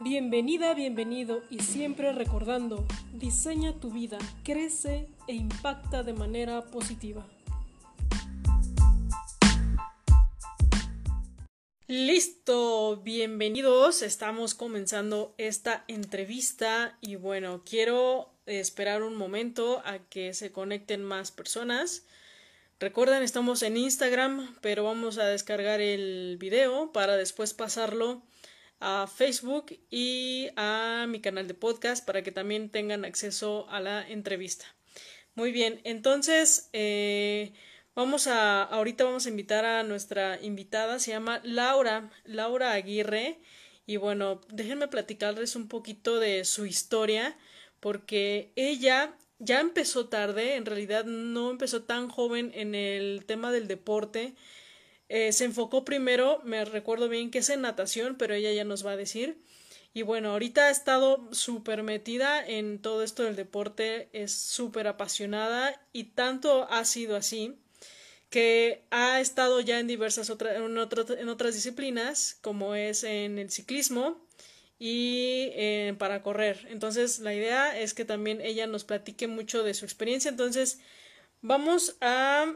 Bienvenida, bienvenido y siempre recordando, diseña tu vida, crece e impacta de manera positiva. Listo, bienvenidos, estamos comenzando esta entrevista y bueno, quiero esperar un momento a que se conecten más personas. Recuerden, estamos en Instagram, pero vamos a descargar el video para después pasarlo a Facebook y a mi canal de podcast para que también tengan acceso a la entrevista. Muy bien, entonces eh, vamos a, ahorita vamos a invitar a nuestra invitada, se llama Laura, Laura Aguirre, y bueno, déjenme platicarles un poquito de su historia, porque ella ya empezó tarde, en realidad no empezó tan joven en el tema del deporte, eh, se enfocó primero, me recuerdo bien que es en natación, pero ella ya nos va a decir. Y bueno, ahorita ha estado súper metida en todo esto del deporte, es súper apasionada y tanto ha sido así que ha estado ya en diversas otras en, en otras disciplinas, como es en el ciclismo y eh, para correr. Entonces, la idea es que también ella nos platique mucho de su experiencia. Entonces, vamos a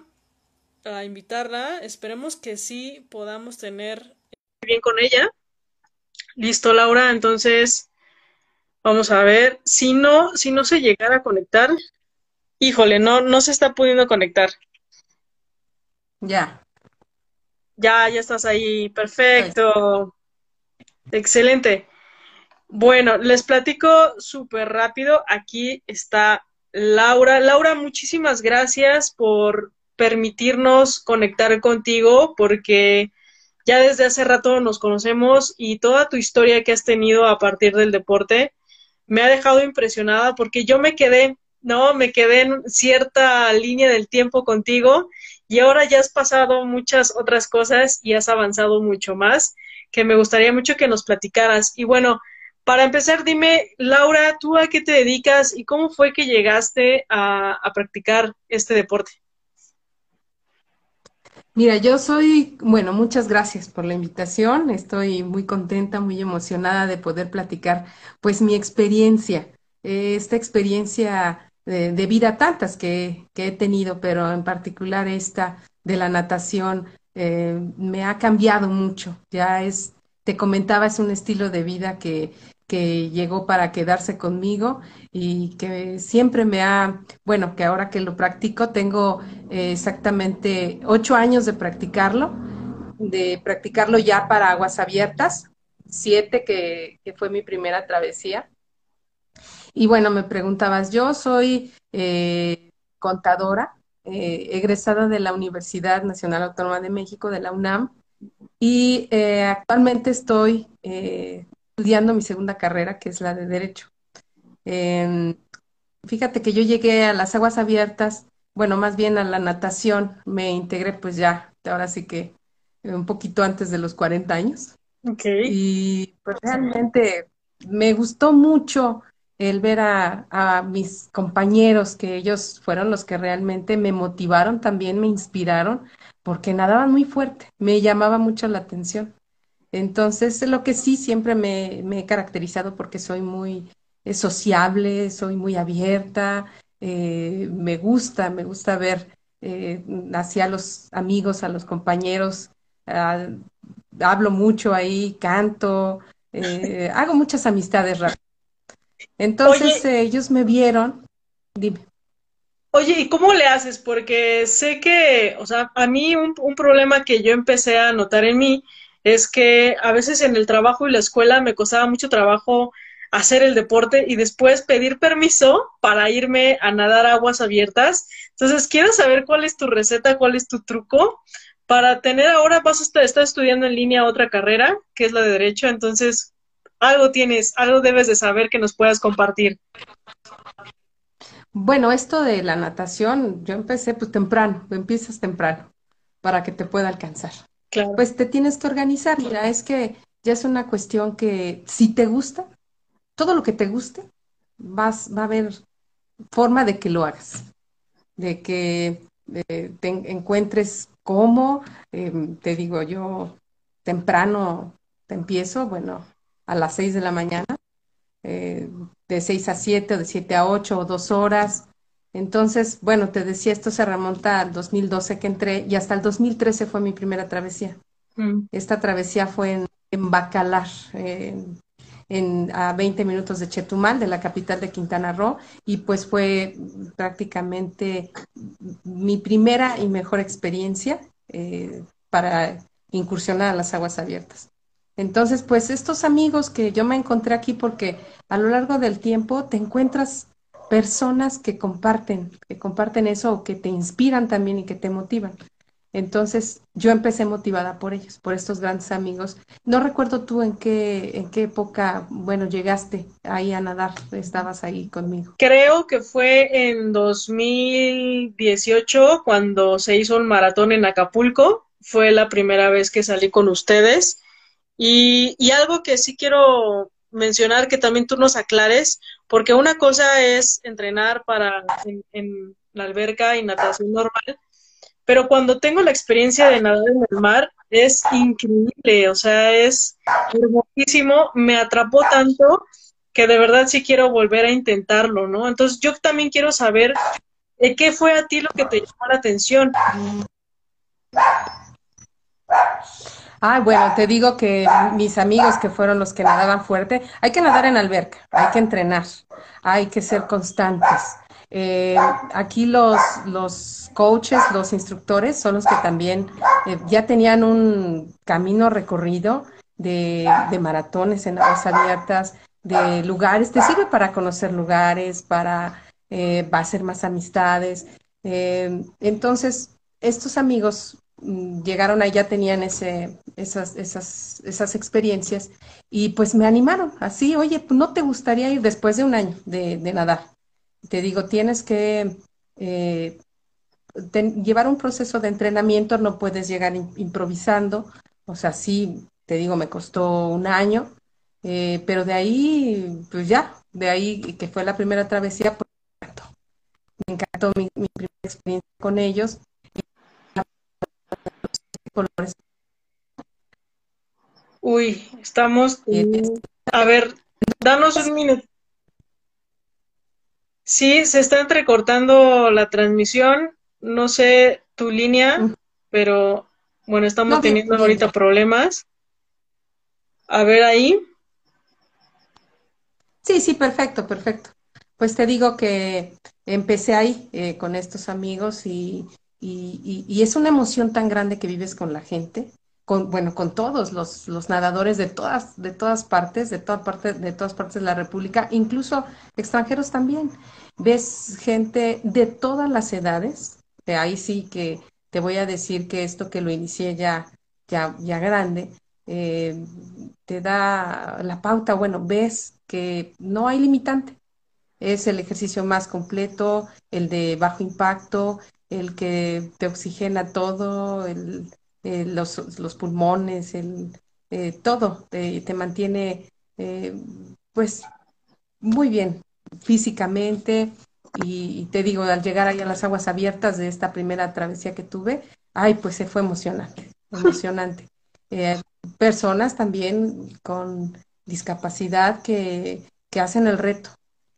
a invitarla. Esperemos que sí podamos tener bien con ella. Listo, Laura. Entonces, vamos a ver. Si no, si no se llegara a conectar, híjole, no, no se está pudiendo conectar. Ya. Ya, ya estás ahí. Perfecto. Excelente. Bueno, les platico súper rápido. Aquí está Laura. Laura, muchísimas gracias por, permitirnos conectar contigo porque ya desde hace rato nos conocemos y toda tu historia que has tenido a partir del deporte me ha dejado impresionada porque yo me quedé, ¿no? Me quedé en cierta línea del tiempo contigo y ahora ya has pasado muchas otras cosas y has avanzado mucho más que me gustaría mucho que nos platicaras. Y bueno, para empezar, dime, Laura, ¿tú a qué te dedicas y cómo fue que llegaste a, a practicar este deporte? Mira, yo soy, bueno, muchas gracias por la invitación. Estoy muy contenta, muy emocionada de poder platicar, pues, mi experiencia, eh, esta experiencia de, vida tantas que, que, he tenido, pero en particular esta de la natación eh, me ha cambiado mucho. Ya es, te comentaba, es un estilo de vida que, que llegó para quedarse conmigo y que siempre me ha, bueno, que ahora que lo practico, tengo eh, exactamente ocho años de practicarlo, de practicarlo ya para aguas abiertas, siete que, fue mi primera travesía. Y bueno, me preguntabas, yo soy eh, contadora, eh, egresada de la Universidad Nacional Autónoma de México, de la UNAM, y actualmente estoy estudiando mi segunda carrera, que es la de Derecho. Em, fíjate que yo llegué a las aguas abiertas, bueno, más bien a la natación, me integré pues ya, ahora sí que un poquito antes de los 40 años. Okay. Y pues realmente me gustó mucho el ver a, a, mis compañeros, que ellos fueron los que realmente me motivaron, también me inspiraron, porque nadaban muy fuerte, me llamaba mucho la atención. Entonces, lo que sí siempre me, he caracterizado porque soy muy eh, sociable, soy muy abierta, eh, me gusta, me gusta ver eh, hacia los amigos, a los compañeros, ah, hablo mucho ahí, canto, hago muchas amistades raras. Entonces ellos me vieron, dime. Oye, ¿y cómo le haces? Porque sé que, o sea, a mí un, un problema que yo empecé a notar en mí es que a veces en el trabajo y la escuela me costaba mucho trabajo hacer el deporte y después pedir permiso para irme a nadar aguas abiertas. Entonces, quiero saber cuál es tu receta, cuál es tu truco para tener ahora, vas a estar, estudiando en línea otra carrera, que es la de Derecho, entonces algo tienes, algo debes de saber que nos puedas compartir. Bueno, esto de la natación, yo empecé pues temprano, empiezas temprano para que te pueda alcanzar. Pues te tienes que organizar, mira, es que ya es una cuestión que si te gusta, todo lo que te guste, vas, va a haber forma de que lo hagas, de que eh, te encuentres cómo, em, te digo yo, temprano te empiezo, bueno, a las 6 de la mañana, eh, de 6 a 7 o de 7 a 8 o dos horas. Entonces, bueno, te decía, esto se remonta al 2012 que entré y hasta el 2013 fue mi primera travesía. Mm. Esta travesía fue en, en Bacalar, en, a 20 minutos de Chetumal, de la capital de Quintana Roo, y pues fue prácticamente mi primera y mejor experiencia eh, para incursionar a las aguas abiertas. Entonces, pues estos amigos que yo me encontré aquí porque a lo largo del tiempo te encuentras personas que comparten, que comparten eso o que te inspiran también y que te motivan. Entonces, yo empecé motivada por ellos, por estos grandes amigos. No recuerdo tú en qué, en qué época, bueno, llegaste ahí a nadar, estabas ahí conmigo. Creo que fue en 2018 cuando se hizo un maratón en Acapulco. Fue la primera vez que salí con ustedes. Y, y algo que sí quiero mencionar que también tú nos aclares, porque una cosa es entrenar para en la alberca y natación normal, pero cuando tengo la experiencia de nadar en el mar, es increíble, o sea, es hermosísimo, me atrapó tanto que de verdad sí quiero volver a intentarlo, ¿no? Entonces yo también quiero saber eh, qué fue a ti lo que te llamó la atención. Ah, bueno, te digo que mis amigos que fueron los que nadaban fuerte, hay que nadar en alberca, hay que entrenar, hay que ser constantes. Eh, aquí los, los coaches, los instructores son los que también eh, ya tenían un camino recorrido de, maratones en aguas abiertas, de lugares, te sirve para conocer lugares, para eh, hacer más amistades. entonces, estos amigos llegaron ahí, ya tenían ese, esas, esas, esas experiencias y pues me animaron así, oye, ¿no te gustaría ir después de un año de, nadar? te digo, tienes que eh, llevar un proceso de entrenamiento, no puedes llegar improvisando, o sea, sí, te digo, me costó un año, eh, pero de ahí, pues ya, de ahí que fue la primera travesía, pues me encantó, me encantó mi, primera experiencia con ellos. Uy, estamos... A ver, danos un minuto. Sí, se está entrecortando la transmisión. No sé tu línea, pero bueno, estamos teniendo ahorita problemas. A ver ahí. Sí, sí, perfecto, perfecto. Pues te digo que empecé ahí eh, con estos amigos y, y, y, es una emoción tan grande que vives con la gente con, bueno, con todos los, los, nadadores de todas, de todas partes, de, toda parte, de todas partes de la República, incluso extranjeros también. Ves gente de todas las edades, de ahí sí que te voy a decir que esto que lo inicié ya, ya, ya grande, eh, te da la pauta, bueno, ves que no hay limitante. Es el ejercicio más completo, el de bajo impacto, el que te oxigena todo, el, eh, los, los, pulmones, el, eh, todo te, mantiene eh, pues muy bien físicamente y, te digo, al llegar ahí a las aguas abiertas de esta primera travesía que tuve, ay, pues se fue emocionante, emocionante. personas también con discapacidad que, que hacen el reto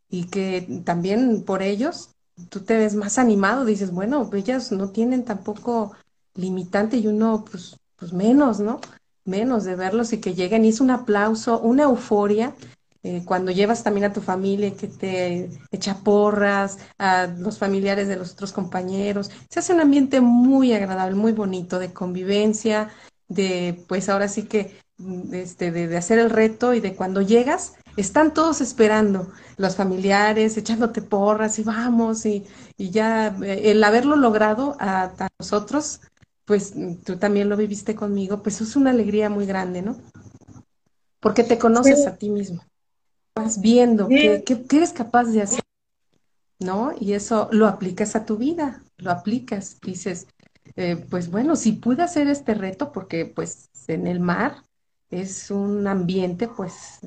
y que también por ellos tú te ves más animado, dices, bueno, ellas no tienen tampoco limitante y uno, pues, pues menos, ¿no? Menos de verlos y que lleguen. Y es un aplauso, una euforia. Eh, cuando llevas también a tu familia que te echa porras, a los familiares de los otros compañeros, se hace un ambiente muy agradable, muy bonito de convivencia, de pues ahora sí que mm, este, de, hacer el reto y de cuando llegas, están todos esperando, los familiares echándote porras y vamos, y, y ya eh, el haberlo logrado a, a nosotros pues tú también lo viviste conmigo, pues es una alegría muy grande, ¿no? Porque te conoces a ti mismo, vas viendo qué, eres capaz de hacer, ¿no? Y eso lo aplicas a tu vida, lo aplicas, dices, eh, pues bueno, si pude hacer este reto, porque pues en el mar es un ambiente pues,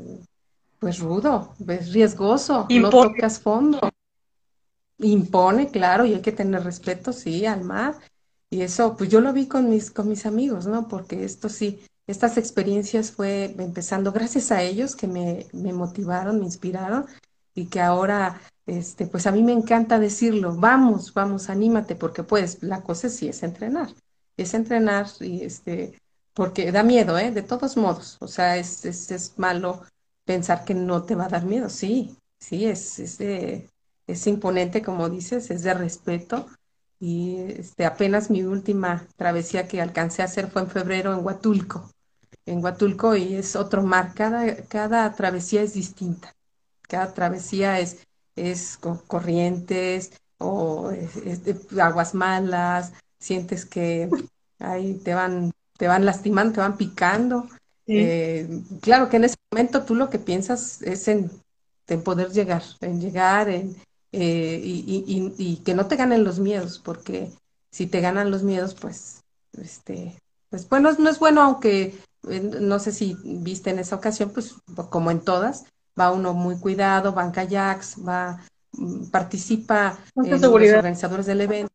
pues rudo, es riesgoso, no tocas fondo. Impone, claro, y hay que tener respeto, sí, al mar y eso, pues yo lo vi con mis, con mis amigos, ¿no? Porque esto sí, estas experiencias fue empezando gracias a ellos que me, me motivaron, me inspiraron y que ahora, este, pues a mí me encanta decirlo, vamos, vamos, anímate, porque pues la cosa sí es entrenar, es entrenar y este, porque da miedo, ¿eh? De todos modos, o sea, es, es, es malo pensar que no te va a dar miedo, sí, sí, es, es, es imponente, como dices, es de respeto. Y este, apenas mi última travesía que alcancé a hacer fue en febrero en Huatulco, en Huatulco y es otro mar, cada, cada travesía es distinta. Cada travesía es, es con corrientes o aguas malas, sientes que ahí te van, te van lastimando, te van picando. Eh, claro que en ese momento tú lo que piensas es en, poder llegar, en llegar, en, eh, y, y, que no te ganen los miedos, porque si te ganan los miedos, pues, este, pues bueno, no es bueno, aunque eh, no sé si viste en esa ocasión, pues como en todas, va uno muy cuidado, van kayaks, va, mm, participa en los organizadores del evento,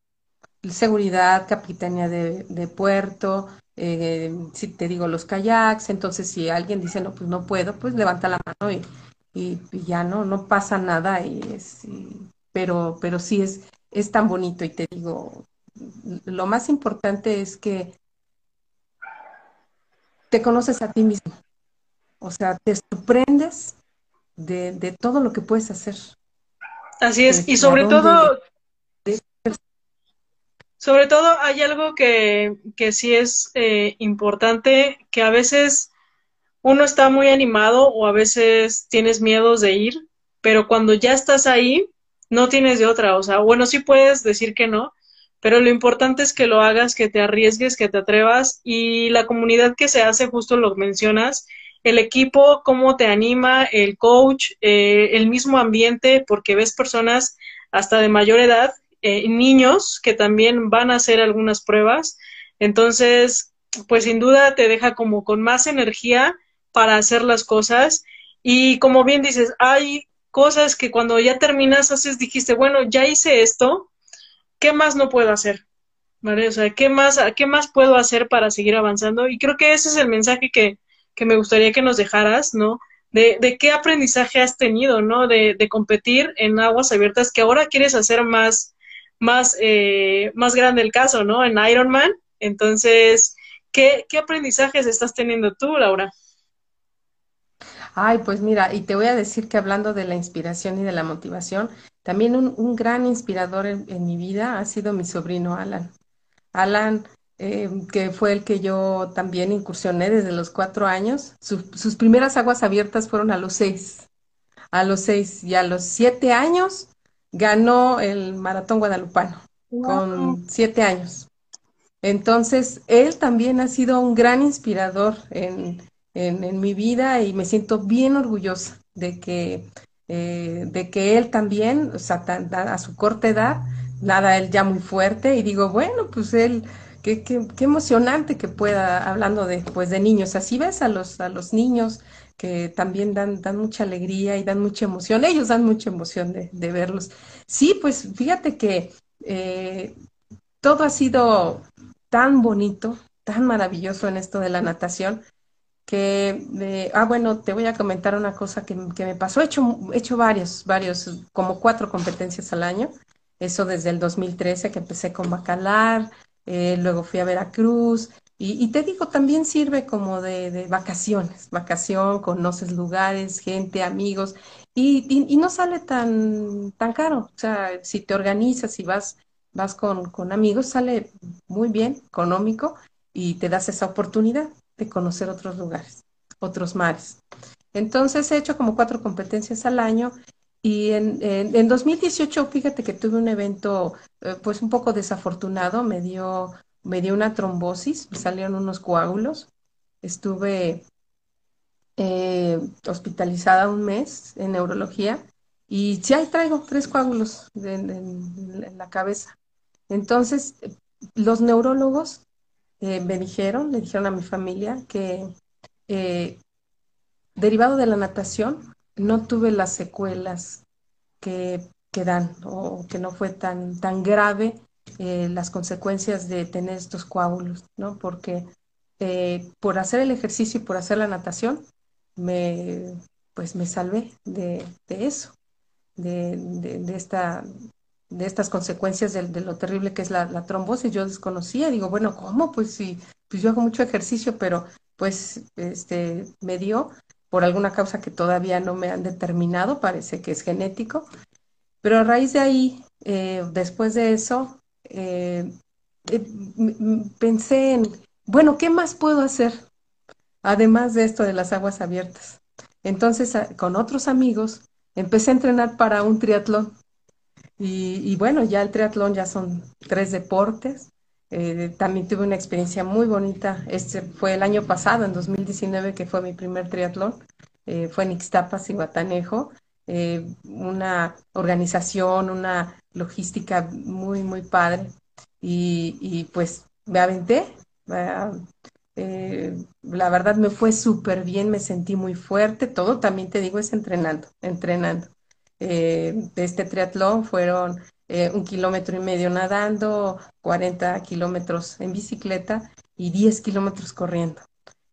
seguridad, capitanía de, puerto, eh, si te digo los kayaks, entonces si alguien dice no, pues no puedo, pues levanta la mano y, y, ya no, no pasa nada, y es, pero, pero sí es, es tan bonito y te digo, lo más importante es que te conoces a ti mismo, o sea, te sorprendes de, todo lo que puedes hacer. Así es, y sobre todo, sobre todo hay algo que, que sí es eh, importante, que a veces uno está muy animado o a veces tienes miedos de ir, pero cuando ya estás ahí, no tienes de otra. O sea, bueno, sí puedes decir que no, pero lo importante es que lo hagas, que te arriesgues, que te atrevas y la comunidad que se hace, justo lo mencionas, el equipo, cómo te anima, el coach, eh, el mismo ambiente, porque ves personas hasta de mayor edad, eh, niños que también van a hacer algunas pruebas. Entonces, pues sin duda te deja como con más energía para hacer las cosas. Y como bien dices, hay cosas que cuando ya terminas haces, dijiste, bueno, ya hice esto, ¿qué más no puedo hacer? ¿Vale? O sea, ¿qué más, ¿qué más puedo hacer para seguir avanzando? Y creo que ese es el mensaje que, que me gustaría que nos dejaras, ¿no? De, de qué aprendizaje has tenido, ¿no? De, de, competir en aguas abiertas, que ahora quieres hacer más, más, eh, más grande el caso, ¿no? En Ironman. Entonces, ¿qué, ¿qué aprendizajes estás teniendo tú, Laura? Ay, pues mira, y te voy a decir que hablando de la inspiración y de la motivación, también un, un gran inspirador en, en, mi vida ha sido mi sobrino Alan. Alan eh, que fue el que yo también incursioné desde los cuatro años. sus primeras aguas abiertas fueron a los seis. A los seis y a los siete años ganó el maratón guadalupano con siete años. Entonces, él también ha sido un gran inspirador en, en, mi vida y me siento bien orgullosa de que, eh, de que él también, o sea, a su corta edad, nada, él ya muy fuerte y digo, bueno, pues él Qué, qué, qué, emocionante que pueda, hablando de, pues, de niños, así ves a los, a los niños que también dan, dan mucha alegría y dan mucha emoción, ellos dan mucha emoción de, de verlos. Sí, pues fíjate que eh, todo ha sido tan bonito, tan maravilloso en esto de la natación, que, eh, ah, bueno, te voy a comentar una cosa que, que me pasó, he hecho, he hecho varios, varios, como cuatro competencias al año, eso desde el 2013 que empecé con Bacalar, eh, luego fui a Veracruz, y, te digo, también sirve como de, vacaciones, vacación, conoces lugares, gente, amigos, y, no sale tan, tan caro. O sea, si te organizas y vas, vas con, con amigos, sale muy bien, económico, y te das esa oportunidad de conocer otros lugares, otros mares. Entonces he hecho como cuatro competencias al año y en, en, 2018, fíjate que tuve un evento eh, pues un poco desafortunado, me dio, me dio una trombosis, me salieron unos coágulos, estuve eh, hospitalizada un mes en neurología y sí, ahí traigo tres coágulos en, la cabeza. Entonces, los neurólogos eh, me dijeron, le dijeron a mi familia que derivado de la natación, no tuve las secuelas que, que dan o que no fue tan, tan grave eh, las consecuencias de tener estos coágulos, ¿no? Porque eh, por hacer el ejercicio y por hacer la natación, me, pues me salvé de, eso, de, de, esta, de estas consecuencias de, lo terrible que es la, trombosis. Yo desconocía, digo, bueno, ¿cómo? Pues sí, pues yo hago mucho ejercicio, pero pues este, me dio por alguna causa que todavía no me han determinado, parece que es genético. Pero a raíz de ahí, eh, después de eso, eh, eh, pensé en, bueno, ¿qué más puedo hacer? Además de esto de las aguas abiertas. Entonces, con otros amigos, empecé a entrenar para un triatlón. Y, bueno, ya el triatlón ya son tres deportes. Eh, también tuve una experiencia muy bonita. Este fue el año pasado, en 2019, que fue mi primer triatlón. Fue en Ixtapas y Guatanejo. una organización, una logística muy, muy padre y, pues me aventé. Eh, la verdad me fue súper bien, me sentí muy fuerte, todo también te digo es entrenando, entrenando. Eh, de este triatlón fueron eh, un kilómetro y medio nadando, 40 kilómetros en bicicleta y 10 kilómetros corriendo.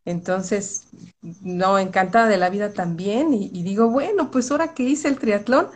Entonces, no, encantada de la vida también y, y digo, bueno, pues ahora que hice el triatlón,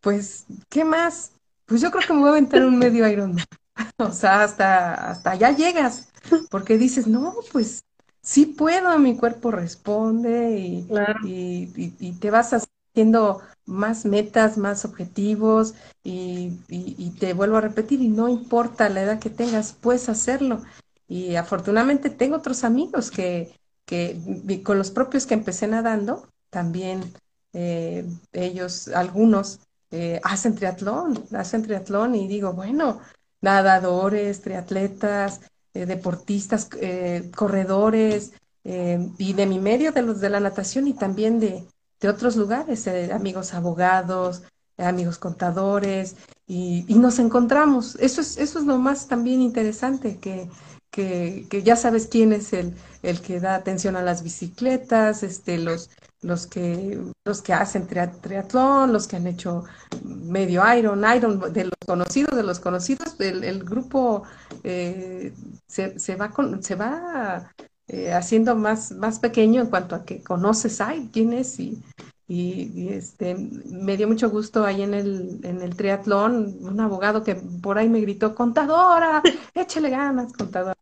pues, ¿qué más? Pues yo creo que me voy a aventar un medio Ironman. o sea, hasta, hasta allá llegas, porque dices, no, pues sí puedo, mi cuerpo responde y, y, te vas haciendo más metas, más objetivos y, y, te vuelvo a repetir, y no importa la edad que tengas, puedes hacerlo. Y afortunadamente tengo otros amigos que, que con los propios que empecé nadando, también eh, ellos, algunos, eh, hacen triatlón, hacen triatlón y digo, bueno, nadadores, triatletas, eh, deportistas, eh, corredores, eh, y de mi medio, de los de la natación y también de, de otros lugares, amigos abogados, amigos contadores, y, nos encontramos. Eso es, eso es lo más también interesante, que, que, que ya sabes quién es el, el que da atención a las bicicletas, este, los, los que, los que hacen triatlón, los que han hecho medio Iron, Iron, de los conocidos, de los conocidos, el, grupo eh, se, se, va, con, se va eh, haciendo más, más pequeño en cuanto a que conoces a quién es y, y, este, me dio mucho gusto ahí en el, en el triatlón, un abogado que por ahí me gritó, contadora, échale ganas, contadora.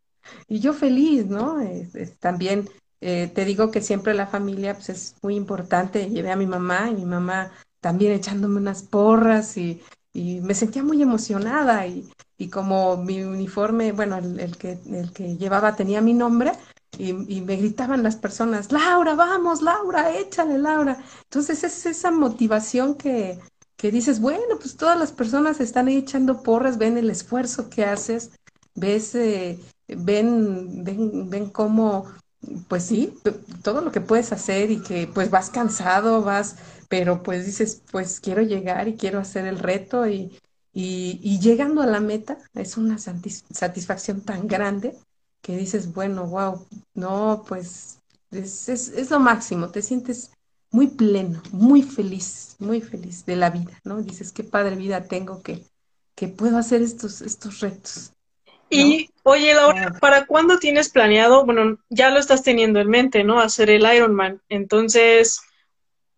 Y yo feliz, ¿no? también eh, te digo que siempre la familia pues, es muy importante. Llevé a mi mamá y mi mamá también echándome unas porras y, me sentía muy emocionada y, como mi uniforme, bueno, el, que, el que llevaba tenía mi nombre y, me gritaban las personas, Laura, vamos, Laura, échale, Laura. Entonces es esa motivación que, que dices, bueno, pues todas las personas están ahí echando porras, ven el esfuerzo que haces, ves, eh, ven, ven, ven cómo pues sí, todo lo que puedes hacer y que pues vas cansado, vas, pero pues dices, pues quiero llegar y quiero hacer el reto y, y, llegando a la meta es una satisfacción tan grande que dices, bueno, wow, no, pues es, es, es, lo máximo, te sientes muy pleno, muy feliz, muy feliz de la vida, ¿no? Dices, qué padre vida tengo que, que puedo hacer estos, estos retos. Y, oye, Laura, ¿para cuándo tienes planeado? Bueno, ya lo estás teniendo en mente, ¿no? Hacer el Ironman. Entonces,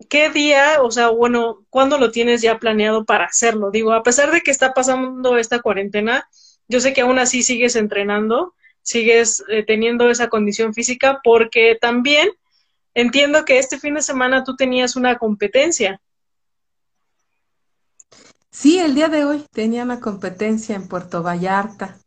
¿qué día, o sea, bueno, cuándo lo tienes ya planeado para hacerlo? Digo, a pesar de que está pasando esta cuarentena, yo sé que aún así sigues entrenando, sigues eh, teniendo esa condición física, porque también entiendo que este fin de semana tú tenías una competencia. Sí, el día de hoy tenía una competencia en Puerto Vallarta.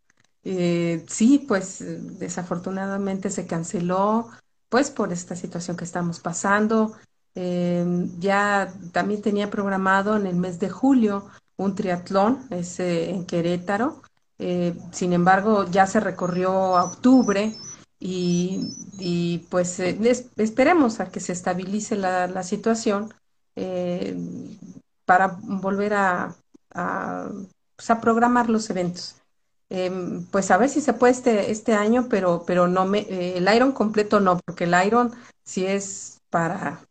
Eh, sí, pues desafortunadamente se canceló, pues por esta situación que estamos pasando. Em, ya también tenía programado en el mes de julio un triatlón ese, en Querétaro. Eh, sin embargo, ya se recorrió a octubre y, pues eh, esperemos a que se estabilice la, situación para volver a, pues, a programar los eventos. Em, pues a ver si se puede este, este año, pero, pero no me, eh, el Iron completo no, porque el Iron sí es para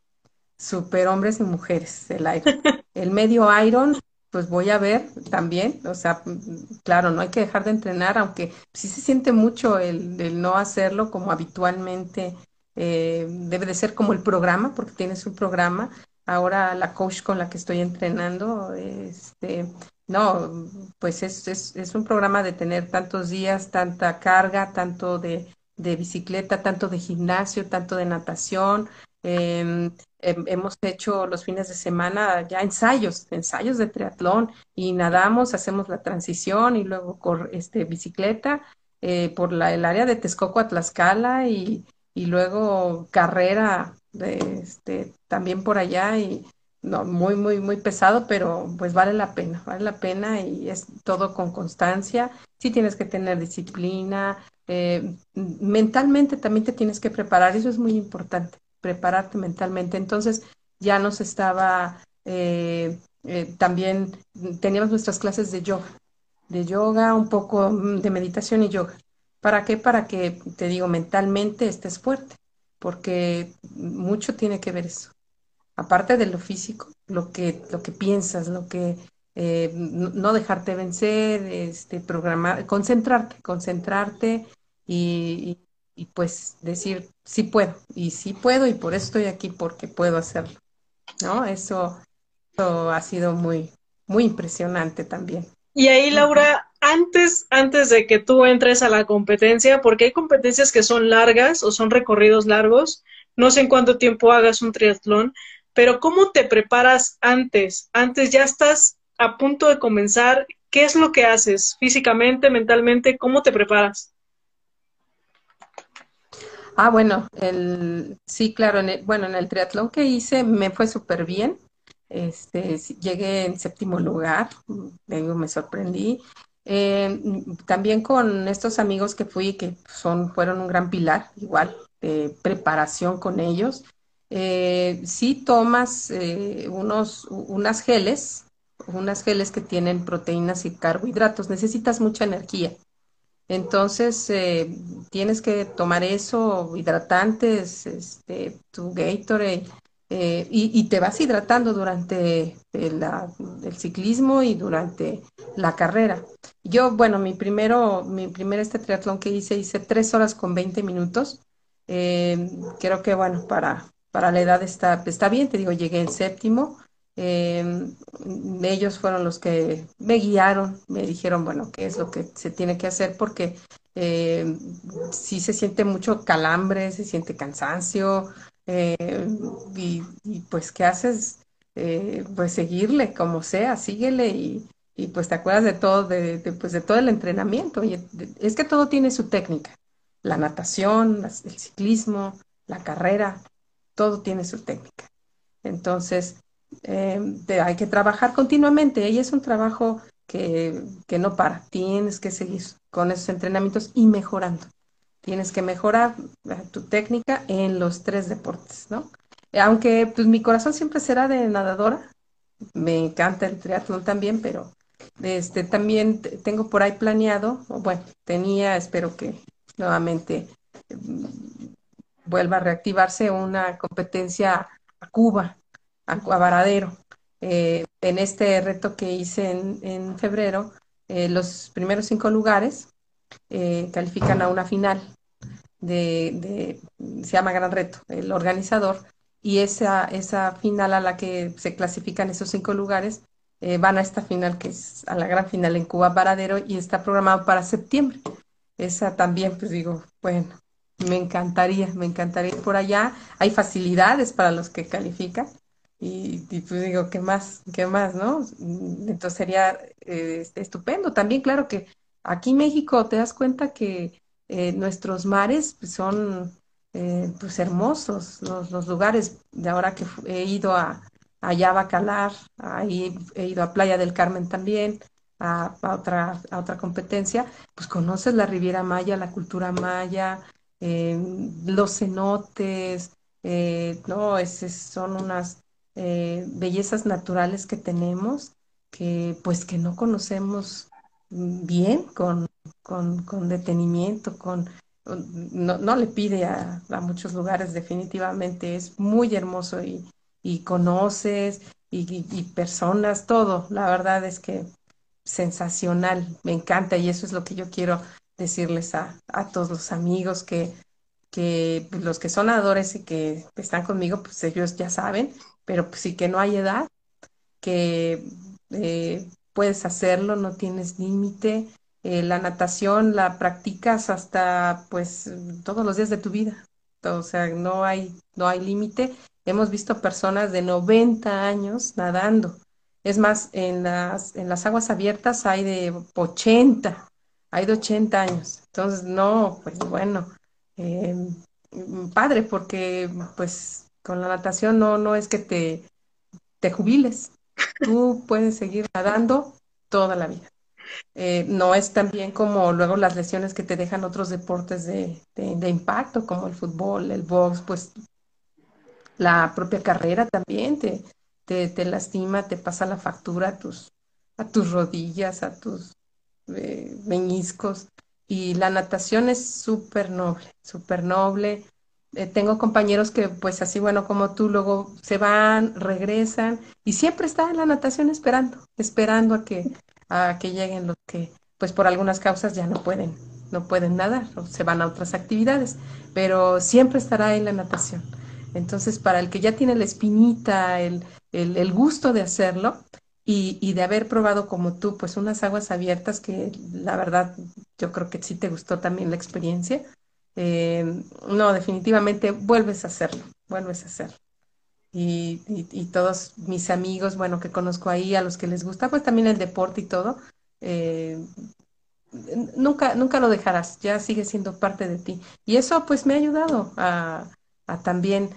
superhombres y mujeres, el Iron. El medio Iron pues voy a ver también, o sea, claro, no hay que dejar de entrenar, aunque sí se siente mucho el, no hacerlo como habitualmente eh, debe de ser como el programa, porque tienes un programa. Ahora la coach con la que estoy entrenando, este, no, pues es, es, es un programa de tener tantos días, tanta carga, tanto de, de bicicleta, tanto de gimnasio, tanto de natación, Em, em, hemos hecho los fines de semana ya ensayos, ensayos de triatlón y nadamos, hacemos la transición y luego cor, este, bicicleta eh, por la, el área de Texcoco a Tlaxcala y, y luego carrera de, este, también por allá y no, muy, muy, muy pesado, pero pues vale la pena, vale la pena y es todo con constancia. Sí tienes que tener disciplina, eh, mentalmente también te tienes que preparar, eso es muy importante prepararte mentalmente. Entonces ya nos estaba, eh, eh, también teníamos nuestras clases de yoga, de yoga, un poco mm, de meditación y yoga. ¿Para qué? Para que, te digo, mentalmente estés fuerte, porque mucho tiene que ver eso. Aparte de lo físico, lo que, lo que piensas, lo que eh, no dejarte vencer, este, programar, concentrarte, concentrarte y, y pues decir, sí puedo, y sí puedo, y por eso estoy aquí, porque puedo hacerlo. ¿No? Eso, ha sido muy, muy impresionante también. Y ahí, Laura, antes, antes de que tú entres a la competencia, porque hay competencias que son largas o son recorridos largos, no sé en cuánto tiempo hagas un triatlón, pero ¿cómo te preparas antes? Antes ya estás a punto de comenzar, ¿qué es lo que haces físicamente, mentalmente? ¿Cómo te preparas? Ah, bueno, el, sí, claro, en el, bueno, en el triatlón que hice me fue súper bien. Este, llegué en séptimo lugar, me sorprendí. Eh, también con estos amigos que fui, que son, fueron un gran pilar, igual, de preparación con ellos. Eh, sí tomas eh, unos, unas geles, unas geles que tienen proteínas y carbohidratos, necesitas mucha energía. Entonces, eh, tienes que tomar eso, hidratantes, este, tu Gatorade, y, te vas hidratando durante el, ciclismo y durante la carrera. Yo, bueno, mi primero, mi primer este triatlón que hice, hice tres horas con 20 minutos. Creo que, bueno, para, para la edad está, está bien, te digo, llegué en séptimo. Eh, ellos fueron los que me guiaron, me dijeron, bueno, qué es lo que se tiene que hacer, porque eh, sí se siente mucho calambre, se siente cansancio, eh, y, pues, ¿qué haces? Eh, pues seguirle, como sea, síguele y, y, pues te acuerdas de todo, de, pues, de todo el entrenamiento. Y es que todo tiene su técnica, la natación, el ciclismo, la carrera, todo tiene su técnica. Entonces, eh, hay que trabajar continuamente y es un trabajo que, que, no para. Tienes que seguir con esos entrenamientos y mejorando. Tienes que mejorar eh, tu técnica en los tres deportes, ¿no? Aunque pues, mi corazón siempre será de nadadora, me encanta el triatlón también, pero este también tengo por ahí planeado, bueno, tenía, espero que nuevamente vuelva a reactivarse una competencia a Cuba a, Varadero. Eh, en este reto que hice en, febrero, eh, los primeros cinco lugares eh, califican a una final de, se llama Gran Reto, el organizador, y esa, esa final a la que se clasifican esos cinco lugares van a esta final que es a la gran final en Cuba Varadero y está programado para septiembre. Esa también, pues digo, bueno, me encantaría, me encantaría ir por allá. Hay facilidades para los que califican y, pues digo, ¿qué más? ¿Qué más, no? Entonces sería eh, estupendo. También, claro que aquí en México te das cuenta que eh, nuestros mares pues, son eh, pues hermosos, los, lugares de ahora que he ido a, a Bacalar, ahí he ido a Playa del Carmen también, a, otra, a otra competencia, pues conoces la Riviera Maya, la cultura maya, los cenotes, no, es, son unas eh, bellezas naturales que tenemos que pues que no conocemos bien con, con, detenimiento, con, no, le pide a, muchos lugares definitivamente, es muy hermoso y, y conoces y, personas, todo. La verdad es que sensacional, me encanta y eso es lo que yo quiero decirles a, a todos los amigos que, que los que son nadadores y que están conmigo, pues ellos ya saben, pero pues sí que no hay edad, que eh, puedes hacerlo, no tienes límite. Eh, la natación la practicas hasta pues todos los días de tu vida. O sea, no hay, no hay límite. Hemos visto personas de 90 años nadando. Es más, en las, en las aguas abiertas hay de 80, hay de 80 años. Entonces, no, pues bueno, em, padre, porque pues con la natación no, no es que te, te jubiles. Tú puedes seguir nadando toda la vida. Eh, no es tan bien como luego las lesiones que te dejan otros deportes de, de, impacto, como el fútbol, el box, pues la propia carrera también te, te, te, lastima, te pasa la factura a tus, a tus rodillas, a tus meñiscos. Y la natación es súper noble, súper noble. Eh, tengo compañeros que, pues así, bueno, como tú, luego se van, regresan y siempre está en la natación esperando, esperando a que, a que lleguen los que, pues por algunas causas ya no pueden, no pueden nadar o se van a otras actividades, pero siempre estará en la natación. Entonces, para el que ya tiene la espinita, el, el, gusto de hacerlo y, y, de haber probado como tú, pues unas aguas abiertas que la verdad yo creo que sí te gustó también la experiencia, eh, no, definitivamente vuelves a hacerlo, vuelves a hacerlo. Y, y, todos mis amigos, bueno, que conozco ahí, a los que les gusta, pues también el deporte y todo, eh, nunca, nunca lo dejarás, ya sigue siendo parte de ti. Y eso pues me ha ayudado a, a también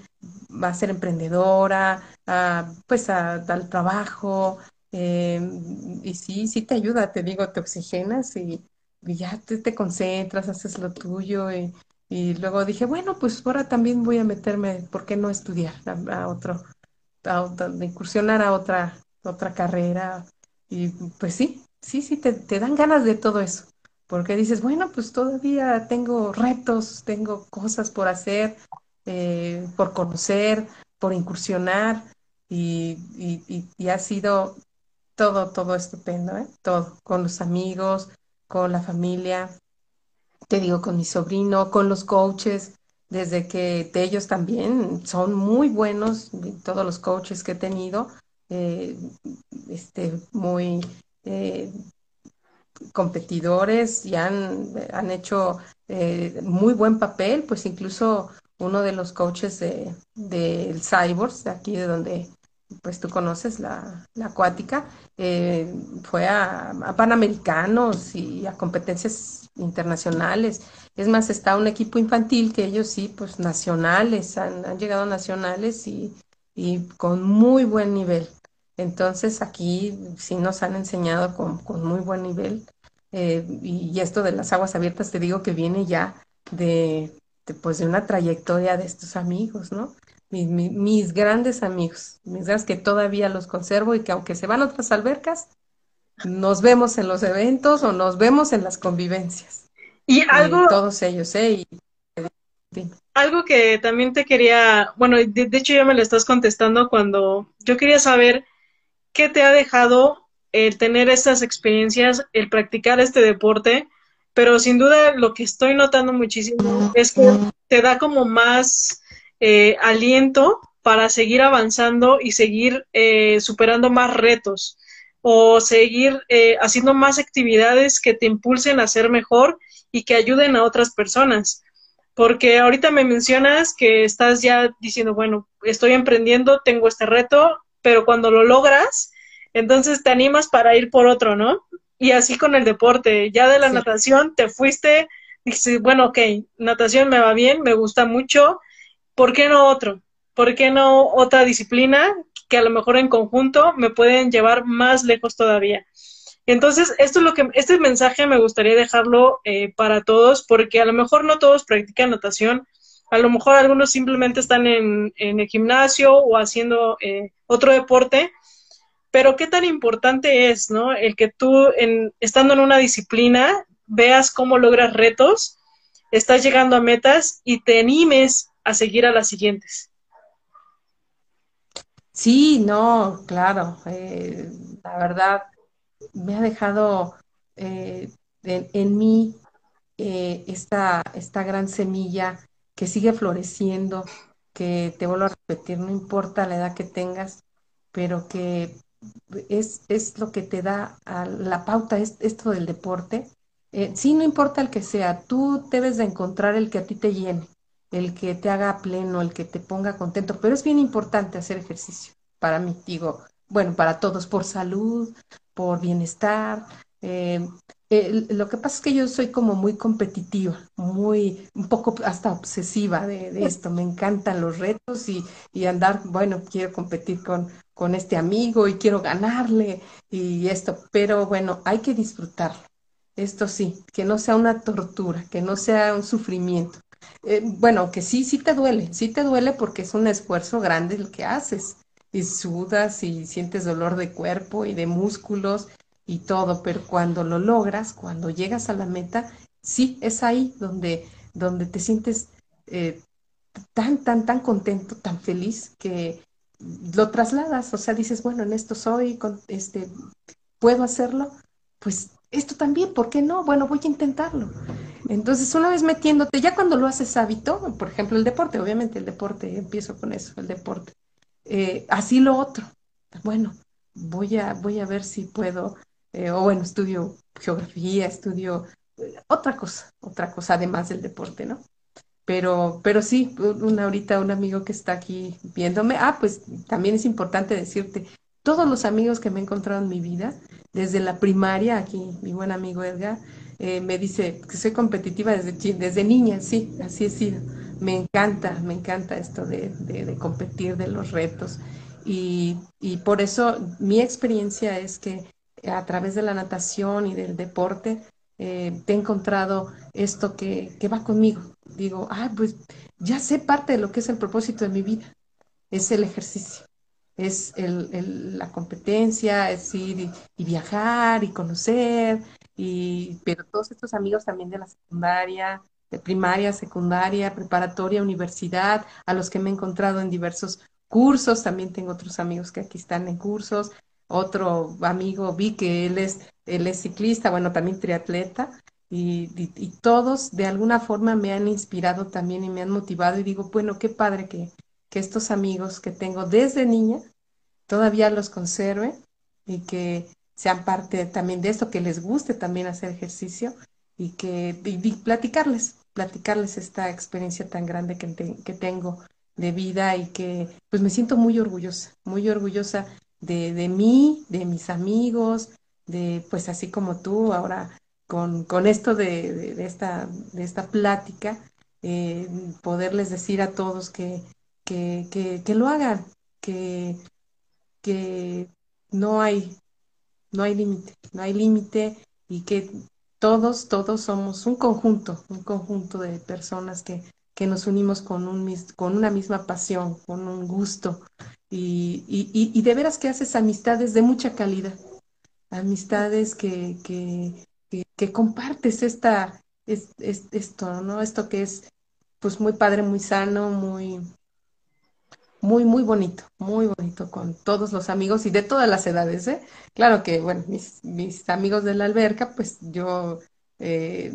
a ser emprendedora, a, pues a, al trabajo, eh, y sí, sí te ayuda, te digo, te oxigenas y, ya te, te, concentras, haces lo tuyo y, luego dije, bueno, pues ahora también voy a meterme, ¿por qué no estudiar a, otro, a, incursionar a otra, otra carrera? Y pues sí, sí, sí, te, te dan ganas de todo eso, porque dices, bueno, pues todavía tengo retos, tengo cosas por hacer, eh, por conocer, por incursionar, y, y, y, ha sido todo, todo estupendo, ¿eh? Todo, con los amigos, con la familia, te digo, con mi sobrino, con los coaches, desde que de ellos también son muy buenos, todos los coaches que he tenido, eh, este, muy eh, competidores y han, han hecho eh, muy buen papel, pues incluso uno de los coaches de, del Cyborgs, de aquí de donde pues tú conoces la, acuática, eh, fue a, Panamericanos y a competencias internacionales. Es más, está un equipo infantil que ellos sí, pues nacionales, han, llegado nacionales y, con muy buen nivel. Entonces aquí sí nos han enseñado con, muy buen nivel. Eh, y, esto de las aguas abiertas, te digo que viene ya de, pues, de una trayectoria de estos amigos, ¿no? Mis, grandes amigos, mis grandes que todavía los conservo y que aunque se van a otras albercas, nos vemos en los eventos o nos vemos en las convivencias. Y algo... todos ellos, ¿eh? algo que también te quería, bueno, de, de, hecho ya me lo estás contestando cuando yo quería saber qué te ha dejado el tener estas experiencias, el practicar este deporte, pero sin duda lo que estoy notando muchísimo es que te da como más eh, aliento para seguir avanzando y seguir eh, superando más retos o seguir eh, haciendo más actividades que te impulsen a ser mejor y que ayuden a otras personas. Porque ahorita me mencionas que estás ya diciendo, bueno, estoy emprendiendo, tengo este reto, pero cuando lo logras, entonces te animas para ir por otro, ¿no? Y así con el deporte, ya de la natación te fuiste, dices, bueno, ok, natación me va bien, me gusta mucho, ¿por qué no otro? ¿Por qué no otra disciplina que a lo mejor en conjunto me pueden llevar más lejos todavía? Entonces, esto es lo que, este mensaje me gustaría dejarlo eh, para todos, porque a lo mejor no todos practican natación, a lo mejor algunos simplemente están en, el gimnasio o haciendo eh, otro deporte, pero qué tan importante es, ¿no? El que tú, en, estando en una disciplina, veas cómo logras retos, estás llegando a metas y te animes a seguir a las siguientes. Sí, no, claro, eh, la verdad me ha dejado eh, en, mí eh, esta, esta gran semilla que sigue floreciendo, que te vuelvo a repetir, no importa la edad que tengas, pero que es, es lo que te da a la pauta, es, esto del deporte. Eh, sí, no importa el que sea, tú debes de encontrar el que a ti te llene, el que te haga pleno, el que te ponga contento, pero es bien importante hacer ejercicio para mí, digo, bueno, para todos, por salud, por bienestar. eh, lo que pasa es que yo soy como muy competitiva, muy, un poco hasta obsesiva de, de esto. Me encantan los retos y, y andar, bueno, quiero competir con, con este amigo y quiero ganarle y esto, pero bueno, hay que disfrutarlo. Esto sí, que no sea una tortura, que no sea un sufrimiento. Eh, bueno, que sí, sí te duele, sí te duele porque es un esfuerzo grande el que haces y sudas y sientes dolor de cuerpo y de músculos y todo, pero cuando lo logras, cuando llegas a la meta, sí, es ahí donde, donde te sientes eh, tan, tan, tan contento, tan feliz que lo trasladas, o sea, dices, bueno, en esto soy, con, este, puedo hacerlo, pues esto también, ¿por qué no? Bueno, voy a intentarlo. Entonces, una vez metiéndote, ya cuando lo haces hábito, por ejemplo, el deporte, obviamente el deporte, empiezo con eso, el deporte, eh, así lo otro, bueno, voy a, voy a ver si puedo, eh, o bueno, estudio geografía, estudio eh, otra cosa, otra cosa además del deporte, ¿no? Pero, pero sí, un, ahorita un amigo que está aquí viéndome, ah, pues también es importante decirte, todos los amigos que me he encontrado en mi vida, desde la primaria, aquí mi buen amigo Edgar, eh, me dice que soy competitiva desde, desde niña, sí, así he sido. Me encanta, me encanta esto de, de- competir, de los retos. Y, y por eso mi experiencia es que a través de la natación y del deporte, eh, he encontrado esto que, que va conmigo. Digo, ah, pues ya sé parte de lo que es el propósito de mi vida, es el ejercicio, es el, la competencia, es ir y viajar y conocer, pero todos estos amigos también de la secundaria, de primaria, secundaria, preparatoria, universidad, a los que me he encontrado en diversos cursos, también tengo otros amigos que aquí están en cursos, otro amigo vi que él es, él es ciclista, bueno, también triatleta, y todos de alguna forma me han inspirado también y me han motivado y digo, bueno, qué padre que, que estos amigos que tengo desde niña todavía los conserve y que sean parte también de esto, que les guste también hacer ejercicio y que platicarles, platicarles esta experiencia tan grande que, que tengo de vida y que pues me siento muy orgullosa, muy orgullosa de, de mí, de mis amigos, de pues así como tú ahora con, con esto de, de, de esta, de esta plática, eh, poderles decir a todos que, que, que, que lo hagan, que, que no hay, no hay límite, no hay límite y que todos, todos somos un conjunto, un conjunto de personas que, que nos unimos con, un, con una misma pasión, con un gusto y, y, y, de veras que haces amistades de mucha calidad, amistades que, que, que, que compartes esta, es, es- esto, ¿no? Esto que es pues muy padre, muy sano, muy muy, muy bonito, muy bonito con todos los amigos y de todas las edades, ¿eh? Claro que, bueno, mis, amigos de la alberca, pues yo eh,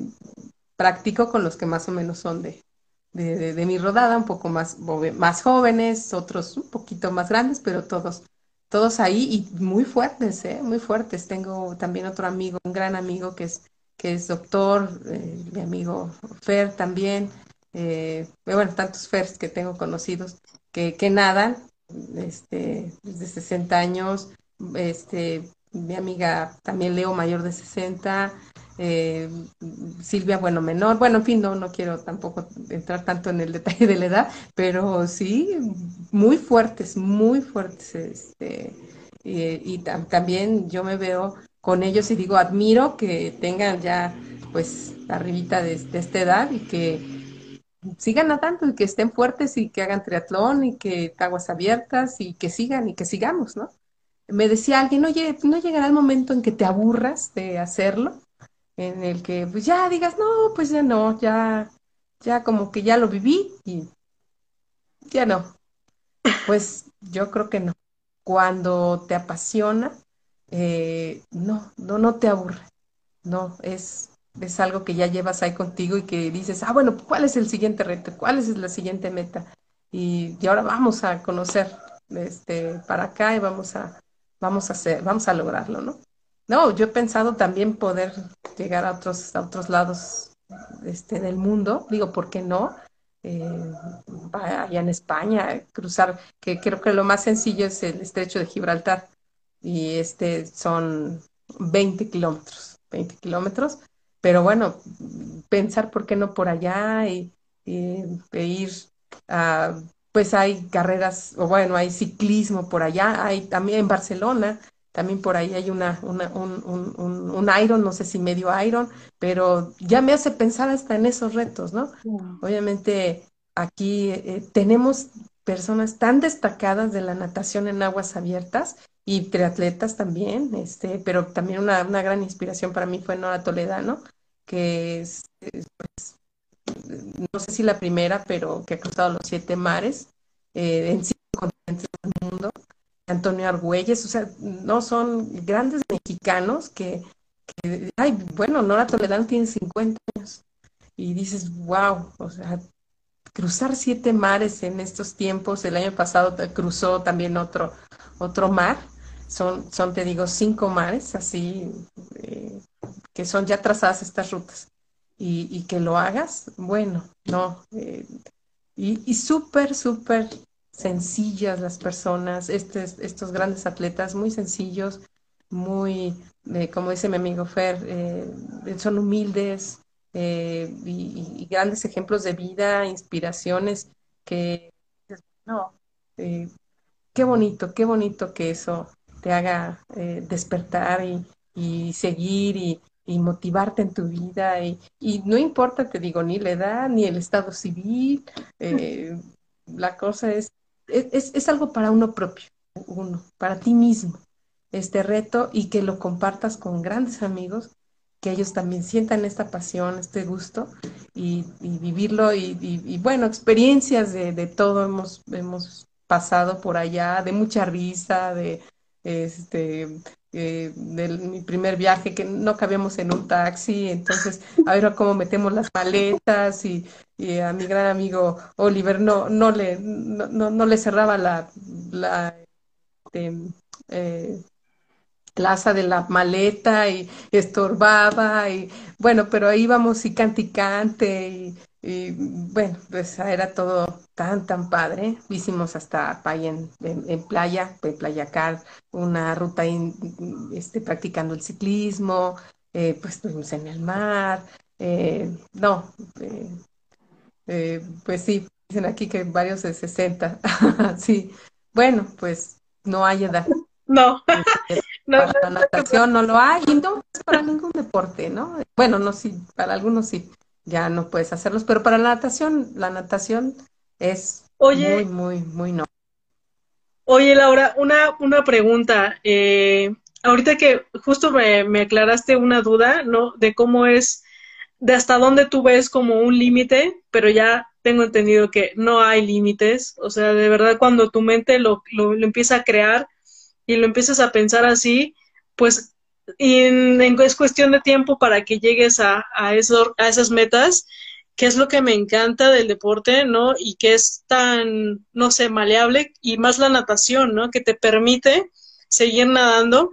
practico con los que más o menos son de, de, mi rodada, un poco más, más jóvenes, otros un poquito más grandes, pero todos, todos ahí y muy fuertes, ¿eh? Muy fuertes. Tengo también otro amigo, un gran amigo que es, que es doctor, eh, mi amigo Fer también, eh, bueno, tantos Fers que tengo conocidos que, que nadan, este, desde 60 años, este, mi amiga también Leo mayor de 60, eh, Silvia, bueno, menor, bueno, en fin, no, no quiero tampoco entrar tanto en el detalle de la edad, pero sí, muy fuertes, muy fuertes, este, y, tam- también yo me veo con ellos y digo, admiro que tengan ya, pues, arribita de, de esta edad y que sigan nadando y que estén fuertes y que hagan triatlón y que aguas abiertas y que sigan y que sigamos, ¿no? Me decía alguien, oye, ¿no llegará el momento en que te aburras de hacerlo? En el que pues ya digas, no, pues ya no, ya, ya como que ya lo viví y ya no. Pues yo creo que no. cuando te apasiona, eh, no, no, no te aburre, no, es, es algo que ya llevas ahí contigo y que dices, ah, bueno, ¿cuál es el siguiente reto? ¿Cuál es la siguiente meta? Y, y ahora vamos a conocer este, para acá y vamos a, vamos a hacer, vamos a lograrlo, ¿no? No, yo he pensado también poder llegar a otros, a otros lados este, del mundo, digo, ¿por qué no? Eh, allá en España, cruzar, que creo que lo más sencillo es el estrecho de Gibraltar, y este son 20 kilómetros, 20 kilómetros, pero bueno, pensar por qué no por allá y, y, e ir a pues hay carreras, o bueno, hay ciclismo por allá, hay también en Barcelona, también por ahí hay una, una un, un, un, Iron, no sé si medio Iron, pero ya me hace pensar hasta en esos retos, ¿no? Obviamente aquí eh, tenemos personas tan destacadas de la natación en aguas abiertas y triatletas también, este, pero también una, una gran inspiración para mí fue Nora Toledano, que es, es pues, no sé si la primera, pero que ha cruzado los siete mares eh, en cinco continentes del mundo. Antonio Argüelles, o sea, no son grandes mexicanos que, ay, bueno, Nora Toledano tiene 50 años y dices, wow, o sea, cruzar siete mares en estos tiempos, el año pasado cruzó también otro, otro mar, son, son, te digo, cinco mares, así, eh, que son ya trazadas estas rutas y, que lo hagas, bueno, no. Eh, y, y súper, súper sencillas las personas, estos, grandes atletas, muy sencillos, muy, eh, como dice mi amigo Fer, eh, son humildes y, grandes ejemplos de vida, inspiraciones que, no, qué bonito, qué bonito que eso te haga despertar y, y seguir y, motivarte en tu vida y, no importa, te digo, ni la edad, ni el estado civil, eh, la cosa es, es, es, algo para uno propio, uno, para ti mismo, este reto y que lo compartas con grandes amigos, que ellos también sientan esta pasión, este gusto y, vivirlo y, y, bueno, experiencias de, de todo hemos, hemos pasado por allá, de mucha risa, de este eh, de mi primer viaje que no cabíamos en un taxi, entonces a ver cómo metemos las maletas y, a mi gran amigo Oliver no, no, le, no, no, le cerraba la, la este, eh, de la maleta y estorbaba y bueno, pero ahí íbamos y cante y cante y, y bueno, pues era todo tan, tan padre. Hicimos hasta en, en, playa, en Playa Car, una ruta este, practicando el ciclismo, eh, pues estuvimos en el mar. Eh, no, eh, pues sí, dicen aquí que varios de 60. sí, bueno, pues no hay edad. No. no, para la natación no lo hay y no es para ningún deporte, ¿no? Bueno, no, sí, para algunos sí ya no puedes hacerlos, pero para la natación, la natación es muy, muy, muy no. Oye, Laura, una, una pregunta. Eh, ahorita que justo me, me, aclaraste una duda, ¿no? De cómo es, de hasta dónde tú ves como un límite, pero ya tengo entendido que no hay límites. O sea, de verdad, cuando tu mente lo, lo, lo empieza a crear y lo empiezas a pensar así, pues y es cuestión de tiempo para que llegues a, a, esas metas, que es lo que me encanta del deporte, ¿no? Y que es tan, no sé, maleable y más la natación, ¿no? Que te permite seguir nadando.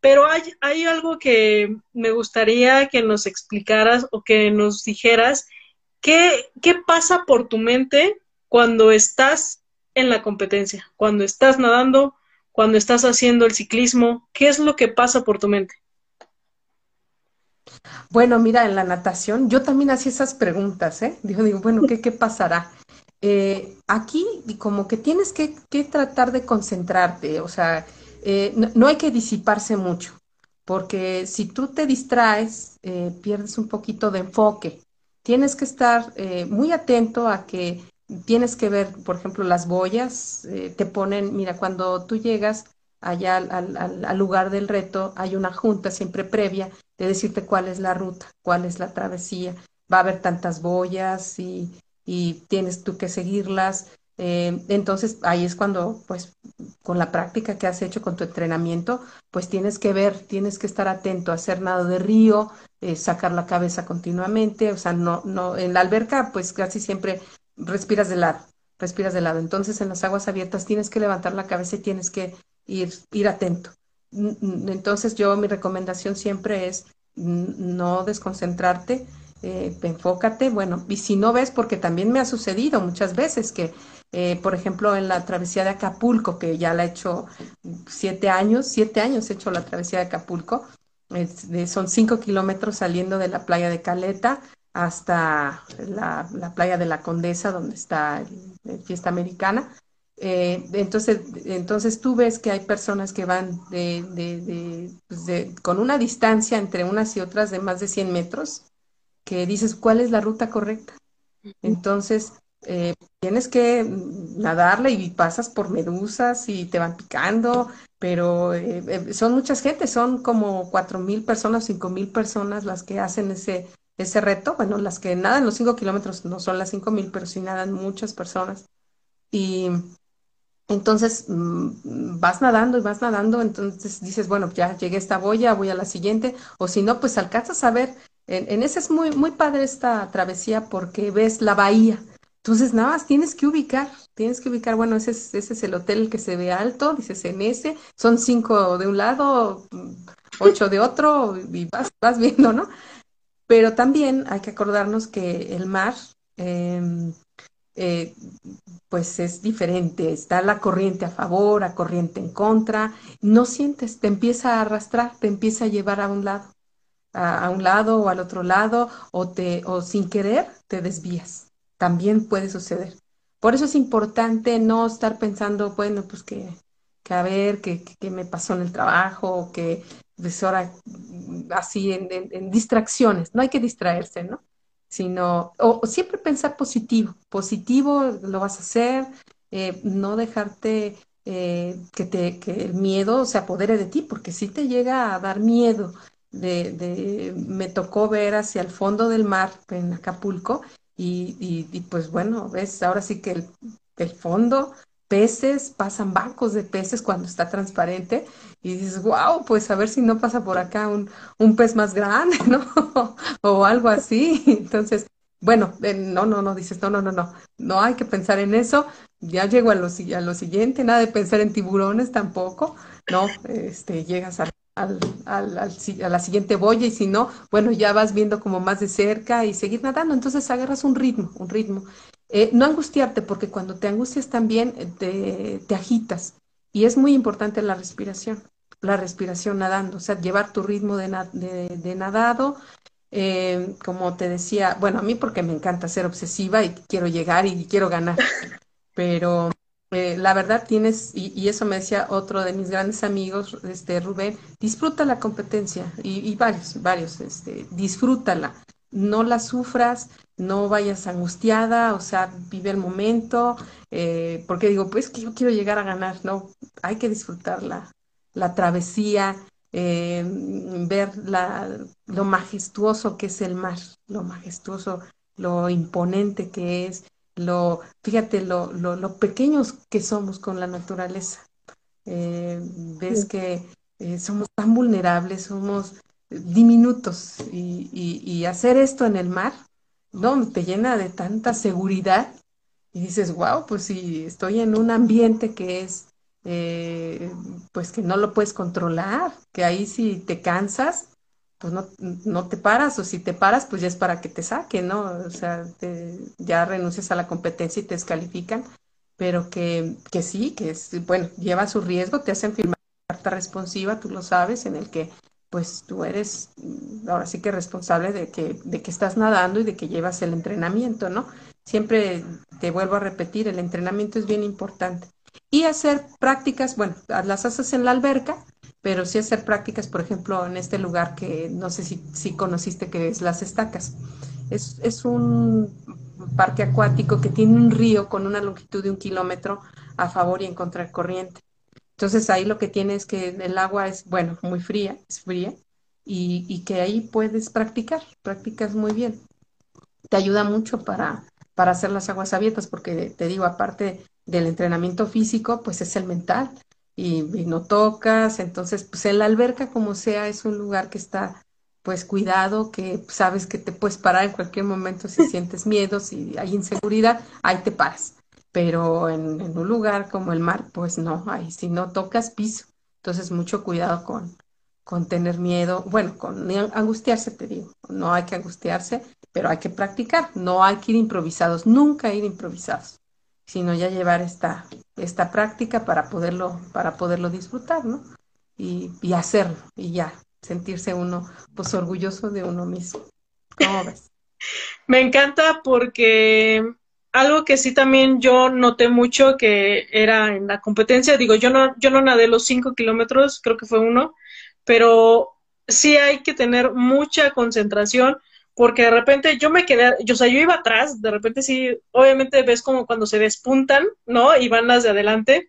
Pero hay, hay algo que me gustaría que nos explicaras o que nos dijeras, ¿qué, qué pasa por tu mente cuando estás en la competencia? Cuando estás nadando, cuando estás haciendo el ciclismo? ¿Qué es lo que pasa por tu mente? Bueno, mira, en la natación yo también hacía esas preguntas, ¿eh? Digo, digo bueno, ¿qué, qué pasará? Eh, aquí como que tienes que, que, tratar de concentrarte, o sea, eh, no, no, hay que disiparse mucho, porque si tú te distraes, eh, pierdes un poquito de enfoque. Tienes que estar muy atento a que tienes que ver, por ejemplo, las boyas, eh, te ponen, mira, cuando tú llegas allá al, al, al, lugar del reto, hay una junta siempre previa de decirte cuál es la ruta, cuál es la travesía, va a haber tantas boyas y, y tienes tú que seguirlas. Eh, entonces ahí es cuando, pues, con la práctica que has hecho con tu entrenamiento, pues tienes que ver, tienes que estar atento hacer nado de río, eh, sacar la cabeza continuamente, o sea, no, no, en la alberca pues casi siempre respiras de lado, respiras de lado. Entonces en las aguas abiertas tienes que levantar la cabeza y tienes que ir, ir atento. Entonces yo mi recomendación siempre es no desconcentrarte, eh, enfócate, bueno, y si no ves, porque también me ha sucedido muchas veces que, eh, por ejemplo, en la travesía de Acapulco, que ya la he hecho siete años, siete años he hecho la travesía de Acapulco, son cinco kilómetros saliendo de la playa de Caleta hasta la, playa de la Condesa, donde está la fiesta americana. Eh, entonces, entonces tú ves que hay personas que van de, pues con una distancia entre unas y otras de más de 100 metros, que dices, ¿cuál es la ruta correcta? Entonces, eh, tienes que nadarle y pasas por medusas y te van picando, pero eh, son muchas gente, son como cuatro mil personas, cinco mil personas las que hacen ese, ese reto. Bueno, las que nadan los cinco kilómetros no son las cinco mil, pero sí nadan muchas personas. Y entonces mm, vas nadando y vas nadando, entonces dices, bueno, ya llegué a esta boya, voy a la siguiente, o si no, pues alcanzas a ver. En, ese es muy, muy padre esta travesía porque ves la bahía. Entonces, nada más tienes que ubicar, tienes que ubicar, bueno, ese es, ese es el hotel que se ve alto, dices en ese, son cinco de un lado, ocho de otro, y vas, vas viendo, ¿no? Pero también hay que acordarnos que el mar, em, eh, pues es diferente, está la corriente a favor, a corriente en contra, no sientes, te empieza a arrastrar, te empieza a llevar a un lado, a, un lado o al otro lado, o, te, o sin querer te desvías. También puede suceder. Por eso es importante no estar pensando, bueno, pues que, que a ver, qué me pasó en el trabajo, que pues ahora así en, distracciones, no hay que distraerse, ¿no? Sino, o, siempre pensar positivo, positivo lo vas a hacer, eh, no dejarte eh, que, te, que el miedo se apodere de ti, porque si te llega a dar miedo. De, me tocó ver hacia el fondo del mar en Acapulco y, pues bueno, ves, ahora sí que el fondo peces, pasan bancos de peces cuando está transparente y dices, wow, pues a ver si no pasa por acá un, un pez más grande, ¿no? o algo así. Entonces, bueno, eh, no, no, no, dices, no, no, no, no, no hay que pensar en eso. Ya llego a lo, a lo siguiente, nada de pensar en tiburones tampoco, no, este, llegas a, al, al, a la siguiente boya y si no, bueno, ya vas viendo como más de cerca y seguir nadando, entonces agarras un ritmo, un ritmo. Eh, no angustiarte, porque cuando te angustias también eh, te, agitas. Y es muy importante la respiración, la respiración nadando, o sea, llevar tu ritmo de, nadado. Eh, como te decía, bueno, a mí porque me encanta ser obsesiva y quiero llegar y quiero ganar, pero la verdad tienes, y, eso me decía otro de mis grandes amigos, este Rubén, disfruta la competencia y, y varios, varios, este, disfrútala no la sufras, no vayas angustiada, o sea, vive el momento, eh, porque digo, pues que yo quiero llegar a ganar, no, hay que disfrutar la, la travesía, eh, ver la, lo majestuoso que es el mar, lo majestuoso, lo imponente que es, lo, fíjate, lo, lo, lo pequeños que somos con la naturaleza. Eh, ves que somos tan vulnerables, somos diminutos y, hacer esto en el mar, ¿no? Te llena de tanta seguridad y dices, wow, pues si estoy en un ambiente que es, eh, pues que no lo puedes controlar, que ahí si te cansas, pues no, no, te paras, o si te paras, pues ya es para que te saquen, ¿no? O sea, ya renuncias a la competencia y te descalifican, pero que, que sí, que es, bueno, lleva su riesgo, te hacen firmar carta responsiva, tú lo sabes, en el que pues tú eres mm, ahora sí que responsable de que, de que estás nadando y de que llevas el entrenamiento, ¿no? Siempre te vuelvo a repetir, el entrenamiento es bien importante. Y hacer prácticas, bueno, las haces en la alberca, pero sí hacer prácticas, por ejemplo, en este lugar que no sé si, si conociste, que es Las Estacas. Es, es un parque acuático que tiene un río con una longitud de un kilómetro a favor y en contra corriente. Entonces ahí lo que tiene es que el agua es, bueno, muy fría, es fría, y, que ahí puedes practicar, practicas muy bien. Te ayuda mucho para, para hacer las aguas abiertas, porque te digo, aparte del entrenamiento físico, pues es el mental. y, no tocas, entonces pues en la alberca como sea es un lugar que está pues cuidado, que sabes que te puedes parar en cualquier momento si sientes miedo, si hay inseguridad, ahí te paras. Pero en, un lugar como el mar, pues no, ahí si no tocas piso. Entonces mucho cuidado con, con tener miedo, bueno, con angustiarse, te digo, no hay que angustiarse, pero hay que practicar, no hay que ir improvisados, nunca ir improvisados, sino ya llevar esta, esta práctica para poderlo, para poderlo disfrutar, ¿no? Y, y hacerlo, y ya, sentirse uno, pues orgulloso de uno mismo. ¿Cómo ves? Me encanta porque algo que sí también yo noté mucho que era en la competencia, digo, yo no, yo no nadé los cinco kilómetros, creo que fue uno, pero sí hay que tener mucha concentración porque de repente yo me quedé, yo, o sea, yo iba atrás, de repente sí, obviamente ves como cuando se despuntan, ¿no? Y van las de adelante.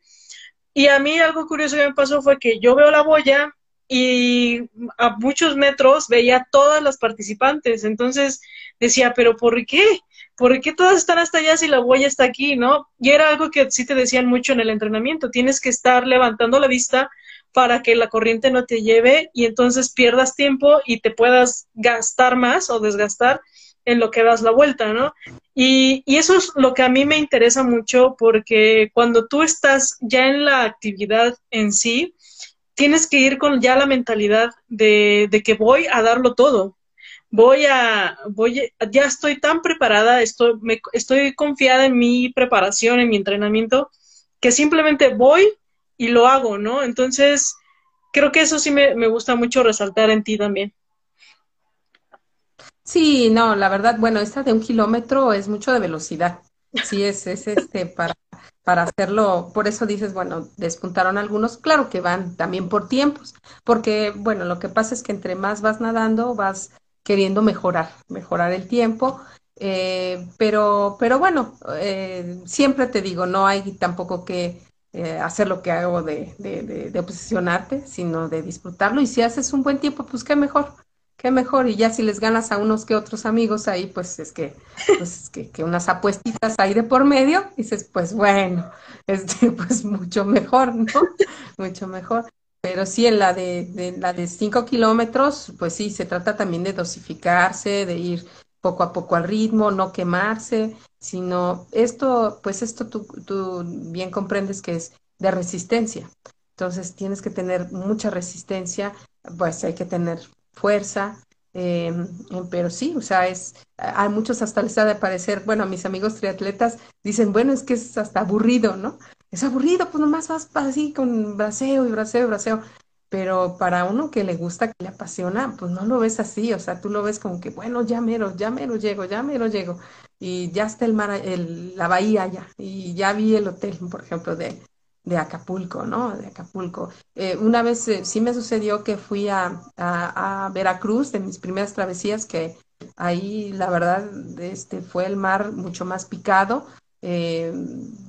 Y a mí algo curioso que me pasó fue que yo veo la boya y a muchos metros veía todas las participantes. Entonces decía, pero ¿por qué? ¿Por qué todas están hasta allá si la boya está aquí, no? Y era algo que sí te decían mucho en el entrenamiento. Tienes que estar levantando la vista para que la corriente no te lleve y entonces pierdas tiempo y te puedas gastar más o desgastar en lo que das la vuelta, ¿no? Y, y, eso es lo que a mí me interesa mucho porque cuando tú estás ya en la actividad en sí, tienes que ir con ya la mentalidad de, de que voy a darlo todo. Voy a, voy, ya estoy tan preparada, estoy, me, estoy confiada en mi preparación, en mi entrenamiento, que simplemente voy y lo hago, ¿no? Entonces, creo que eso sí me, gusta mucho resaltar en ti también. Sí, no, la verdad, bueno, esta de un kilómetro es mucho de velocidad. Sí, es, es este para, para hacerlo, por eso dices, bueno, despuntaron algunos, claro que van también por tiempos, porque, bueno, lo que pasa es que entre más vas nadando, vas queriendo mejorar, mejorar el tiempo, eh, pero, pero bueno, eh, siempre te digo, no hay tampoco que eh, hacer lo que hago de, de, de, obsesionarte, sino de disfrutarlo. Y si haces un buen tiempo, pues qué mejor, qué mejor. Y ya si les ganas a unos que otros amigos ahí, pues es que, pues que, que, unas apuestitas ahí de por medio, dices, pues bueno, este, pues mucho mejor, ¿no? mucho mejor. Pero sí, en la de, de la de cinco kilómetros, pues sí, se trata también de dosificarse, de ir poco a poco al ritmo, no quemarse, sino esto, pues esto tú, tú bien comprendes que es de resistencia. Entonces tienes que tener mucha resistencia, pues hay que tener fuerza, em, pero sí, o sea, es, hay muchos hasta les ha de parecer, bueno, mis amigos triatletas dicen, bueno, es que es hasta aburrido, ¿no? Es aburrido, pues nomás vas así con braseo y braseo y braseo pero para uno que le gusta, que le apasiona, pues no lo ves así, o sea, tú lo ves como que, bueno, ya mero, ya mero llego, ya mero llego, y ya está el mar, el, la bahía ya, y ya vi el hotel, por ejemplo, de, de Acapulco, ¿no? De Acapulco. Eh, una vez eh, sí me sucedió que fui a, a, a, Veracruz, de mis primeras travesías, que ahí la verdad este, fue el mar mucho más picado, eh,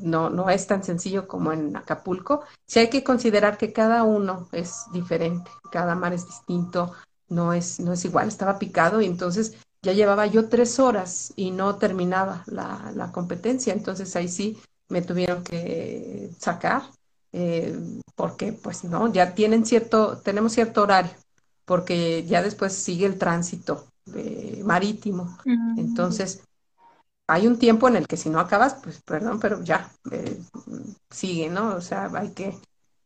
no, no es tan sencillo como en Acapulco. Sí hay que considerar que cada uno es diferente, cada mar es distinto, no es, no es igual. Estaba picado y entonces ya llevaba yo tres horas y no terminaba la, la competencia, entonces ahí sí me tuvieron que sacar, eh, porque pues no, ya tienen cierto, tenemos cierto horario, porque ya después sigue el tránsito eh, marítimo. Entonces, hay un tiempo en el que si no acabas, pues perdón, pero ya eh, sigue, ¿no? O sea, hay que,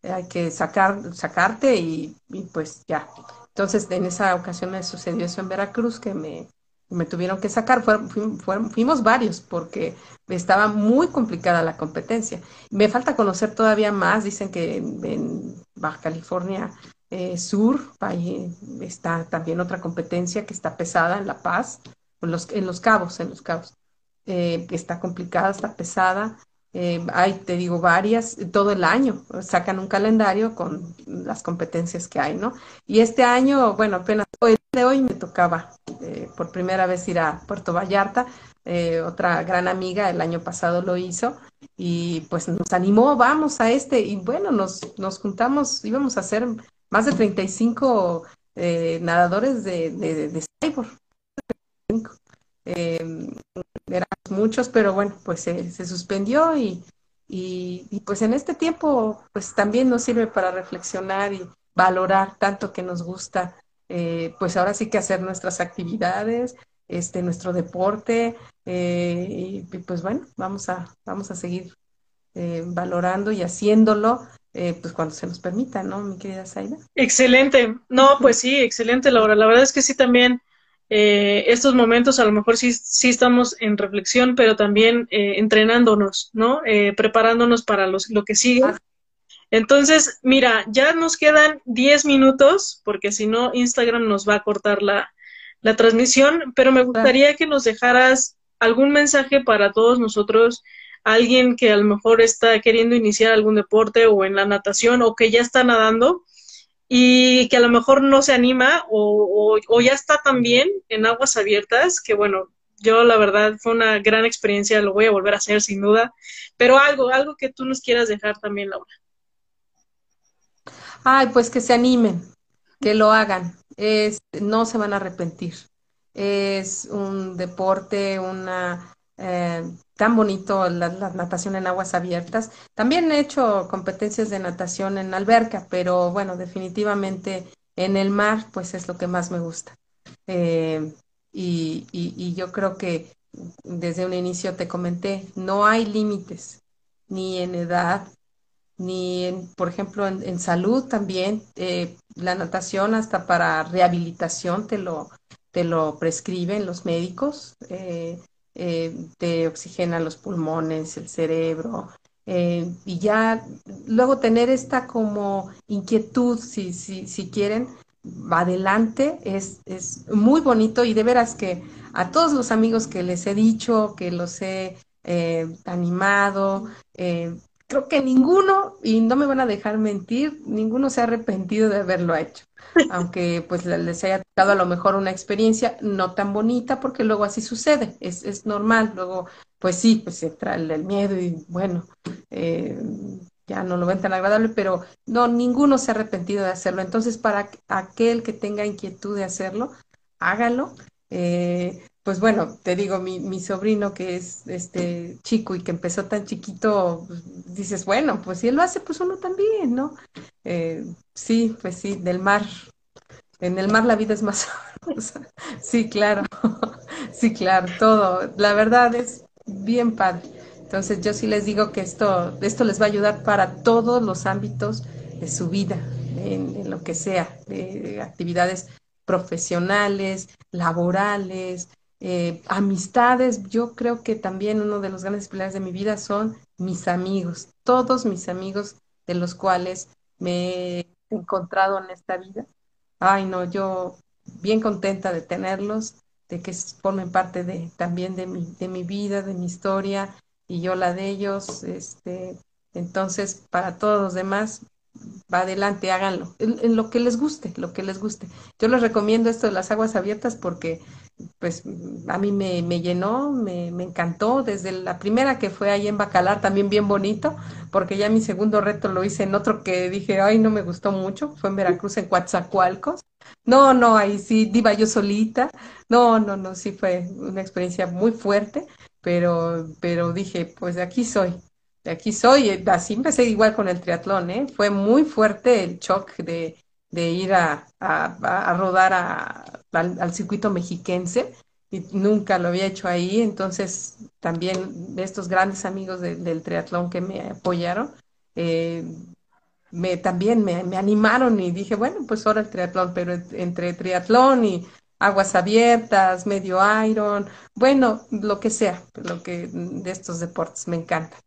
hay que sacar, sacarte y, pues ya. Entonces, en esa ocasión me sucedió eso en Veracruz, que me, me tuvieron que sacar. Fuimos varios porque estaba muy complicada la competencia. Me falta conocer todavía más. Dicen que en, Baja California eh, Sur está también otra competencia que está pesada en La Paz, en los, en los cabos, en los cabos eh, está complicada, está pesada. Eh, hay, te digo, varias, todo el año sacan un calendario con las competencias que hay, ¿no? Y este año, bueno, apenas hoy de hoy me tocaba eh, por primera vez ir a Puerto Vallarta. Eh, otra gran amiga el año pasado lo hizo y pues nos animó, vamos a este, y bueno, nos, nos juntamos, íbamos a hacer más de 35 eh, nadadores de, de, de cyborg. Eh, eran muchos, pero bueno, pues se, suspendió y, Y, y, pues en este tiempo, pues también nos sirve para reflexionar y valorar tanto que nos gusta, eh, pues ahora sí que hacer nuestras actividades, este, nuestro deporte, eh, y, pues bueno, vamos a, vamos a seguir eh, valorando y haciéndolo, pues cuando se nos permita, ¿no, mi querida Zaida? Excelente, no, pues sí, excelente, Laura, la verdad es que sí también eh, estos momentos a lo mejor sí, sí estamos en reflexión, pero también eh, entrenándonos, ¿no? Eh, preparándonos para los, lo que sigue. Entonces, mira, ya nos quedan 10 minutos, porque si no, Instagram nos va a cortar la, la transmisión, pero me gustaría que nos dejaras algún mensaje para todos nosotros, alguien que a lo mejor está queriendo iniciar algún deporte o en la natación o que ya está nadando, y que a lo mejor no se anima o, o, ya está también en aguas abiertas, que bueno, yo la verdad fue una gran experiencia, lo voy a volver a hacer sin duda, pero algo, algo que tú nos quieras dejar también, Laura. Ay, pues que se animen, que lo hagan, es, no se van a arrepentir. Es un deporte, una eh, tan bonito la, natación en aguas abiertas. También he hecho competencias de natación en alberca, pero bueno, definitivamente en el mar, pues es lo que más me gusta. Eh, y, y, yo creo que desde un inicio te comenté, no hay límites, ni en edad, ni en, por ejemplo, en, salud también. Eh, la natación hasta para rehabilitación te lo, te lo prescriben los médicos. Eh, te oxigena los pulmones, el cerebro, eh, y ya luego tener esta como inquietud, si, si, si quieren, adelante, es, es muy bonito y de veras que a todos los amigos que les he dicho, que los he eh, animado, creo que ninguno, y no me van a dejar mentir, ninguno se ha arrepentido de haberlo hecho aunque pues les haya dado a lo mejor una experiencia no tan bonita, porque luego así sucede, es, es normal, luego pues sí, pues entra el, miedo y bueno, eh, ya no lo ven tan agradable, pero no, ninguno se ha arrepentido de hacerlo. Entonces, para aquel que tenga inquietud de hacerlo, hágalo. Eh, pues bueno, te digo, mi, mi, sobrino que es este chico y que empezó tan chiquito, pues, dices, bueno, pues si él lo hace, pues uno también, ¿no? Eh, sí, pues sí, del mar. En el mar la vida es más Sí, claro. sí, claro, todo. La verdad es bien padre. Entonces yo sí les digo que esto, esto les va a ayudar para todos los ámbitos de su vida, en, lo que sea, de actividades profesionales, laborales, eh, amistades. Yo creo que también uno de los grandes pilares de mi vida son mis amigos, todos mis amigos de los cuales me he encontrado en esta vida. Ay, no, yo bien contenta de tenerlos, de que formen parte de, también de mi, de mi vida, de mi historia y yo la de ellos. Este, entonces, para todos los demás, va adelante, háganlo, en, lo que les guste, lo que les guste. Yo les recomiendo esto de las aguas abiertas porque pues a mí me, me llenó, me, me, encantó, desde la primera que fue ahí en Bacalar, también bien bonito, porque ya mi segundo reto lo hice en otro que dije, ay, no me gustó mucho, fue en Veracruz, en Coatzacoalcos. No, no, ahí sí, iba yo solita, no, no, no, sí fue una experiencia muy fuerte, pero, pero dije, pues de aquí soy, de aquí soy, así empecé igual con el triatlón, ¿eh? Fue muy fuerte el shock de, de ir a, a, rodar al, circuito mexiquense y nunca lo había hecho ahí, entonces también estos grandes amigos del triatlón que me apoyaron, eh, me, también me, animaron y dije, bueno, pues ahora el triatlón, pero entre triatlón y aguas abiertas, medio iron, bueno, lo que sea, lo que de estos deportes me encantan.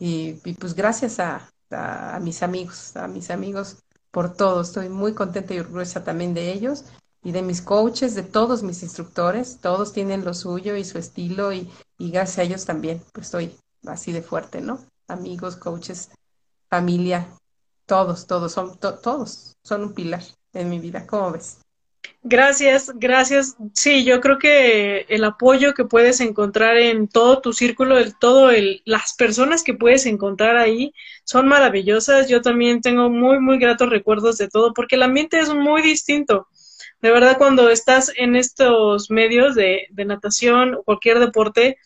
Y, pues gracias a, a, mis amigos, a mis amigos por todo. Estoy muy contenta y orgullosa también de ellos y de mis coaches, de todos mis instructores. Todos tienen lo suyo y su estilo y, gracias a ellos también, pues estoy así de fuerte, ¿no? Amigos, coaches, familia, todos, todos son, todos son un pilar en mi vida. ¿Cómo ves? Gracias, gracias. Sí, yo creo que el apoyo que puedes encontrar en todo tu círculo, el, todo el, las personas que puedes encontrar ahí son maravillosas. Yo también tengo muy, muy gratos recuerdos de todo, porque el ambiente es muy distinto. De verdad, cuando estás en estos medios de, de natación o cualquier deporte,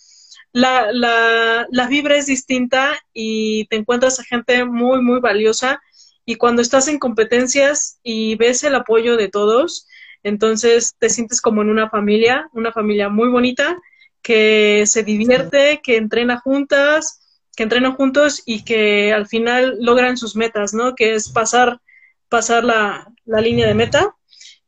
la, la, la vibra es distinta y te encuentras a gente muy, muy valiosa. Y cuando estás en competencias y ves el apoyo de todos, entonces te sientes como en una familia, una familia muy bonita, que se divierte, que entrena juntas, que entrenan juntos y que al final logran sus metas, ¿no? Que es pasar, pasar la, la línea de meta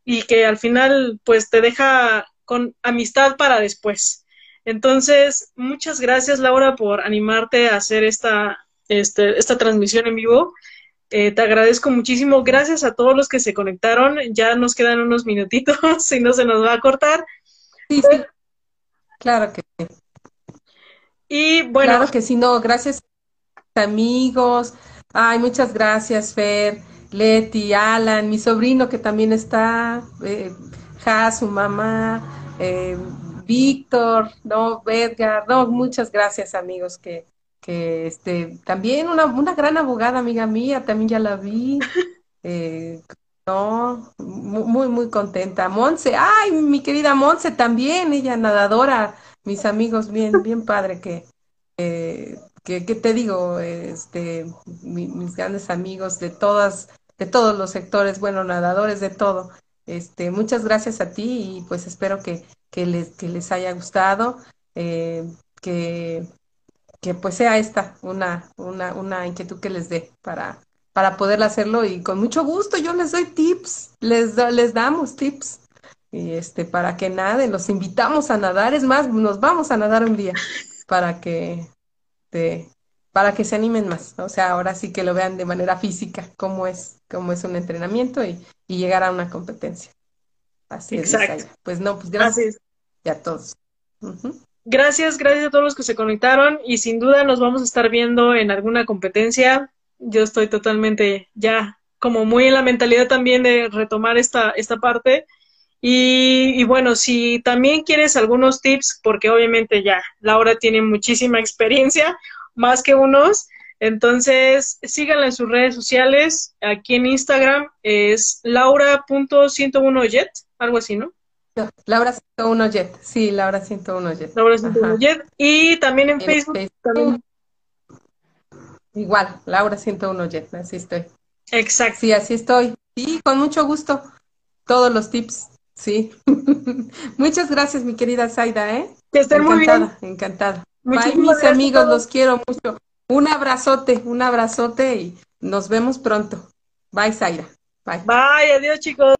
y que al final pues te deja con amistad para después. Entonces, muchas gracias Laura por animarte a hacer esta, este, esta transmisión en vivo. Eh, te agradezco muchísimo. Gracias a todos los que se conectaron. Ya nos quedan unos minutitos y no se nos va a cortar. Sí, sí. Claro que sí. Y bueno. Claro que sí, no, gracias amigos. Ay, muchas gracias, Fer, Leti, Alan, mi sobrino que también está, eh, su mamá, eh, Víctor, no, Edgar, no, muchas gracias, amigos, que, que este, también una, una gran abogada, amiga mía, también ya la vi. Eh, no, muy, muy contenta. Monse, ay, mi querida Monse también, ella nadadora, mis amigos, bien, bien padre que, eh, que, te digo, este, mis grandes amigos de todas, de todos los sectores, bueno, nadadores de todo. Este, muchas gracias a ti y pues espero que, que, les, que les haya gustado, eh, que, que pues sea esta una, una, una inquietud que les dé para, para poder hacerlo y con mucho gusto yo les doy tips, les, les damos tips y este para que naden, los invitamos a nadar, es más, nos vamos a nadar un día para que te, para que se animen más, o sea, ahora sí que lo vean de manera física, cómo es, cómo es un entrenamiento y, y llegar a una competencia. Así Exacto. es. Pues no, pues gracias a todos. Gracias, gracias a todos los que se conectaron y sin duda nos vamos a estar viendo en alguna competencia yo estoy totalmente ya como muy en la mentalidad también de retomar esta, esta parte. Y, bueno, si también quieres algunos tips, porque obviamente ya Laura tiene muchísima experiencia, más que unos, entonces síganla en sus redes sociales. Aquí en Instagram es laura.101jet, algo así, ¿no? Laura 101 Jet, sí, Laura 101 Jet. Laura 101 Jet. Y también en, Facebook, Facebook. Igual, Laura 101 Jet, así estoy. Exacto. Sí, así estoy. Sí, con mucho gusto. Todos los tips, sí. Muchas gracias, mi querida Zaida, ¿eh? Que estén muy bien. Encantada. Bye, mis amigos, los quiero mucho. Un abrazote, un abrazote y nos vemos pronto. Bye, Zaida. Bye. Bye, adiós, chicos.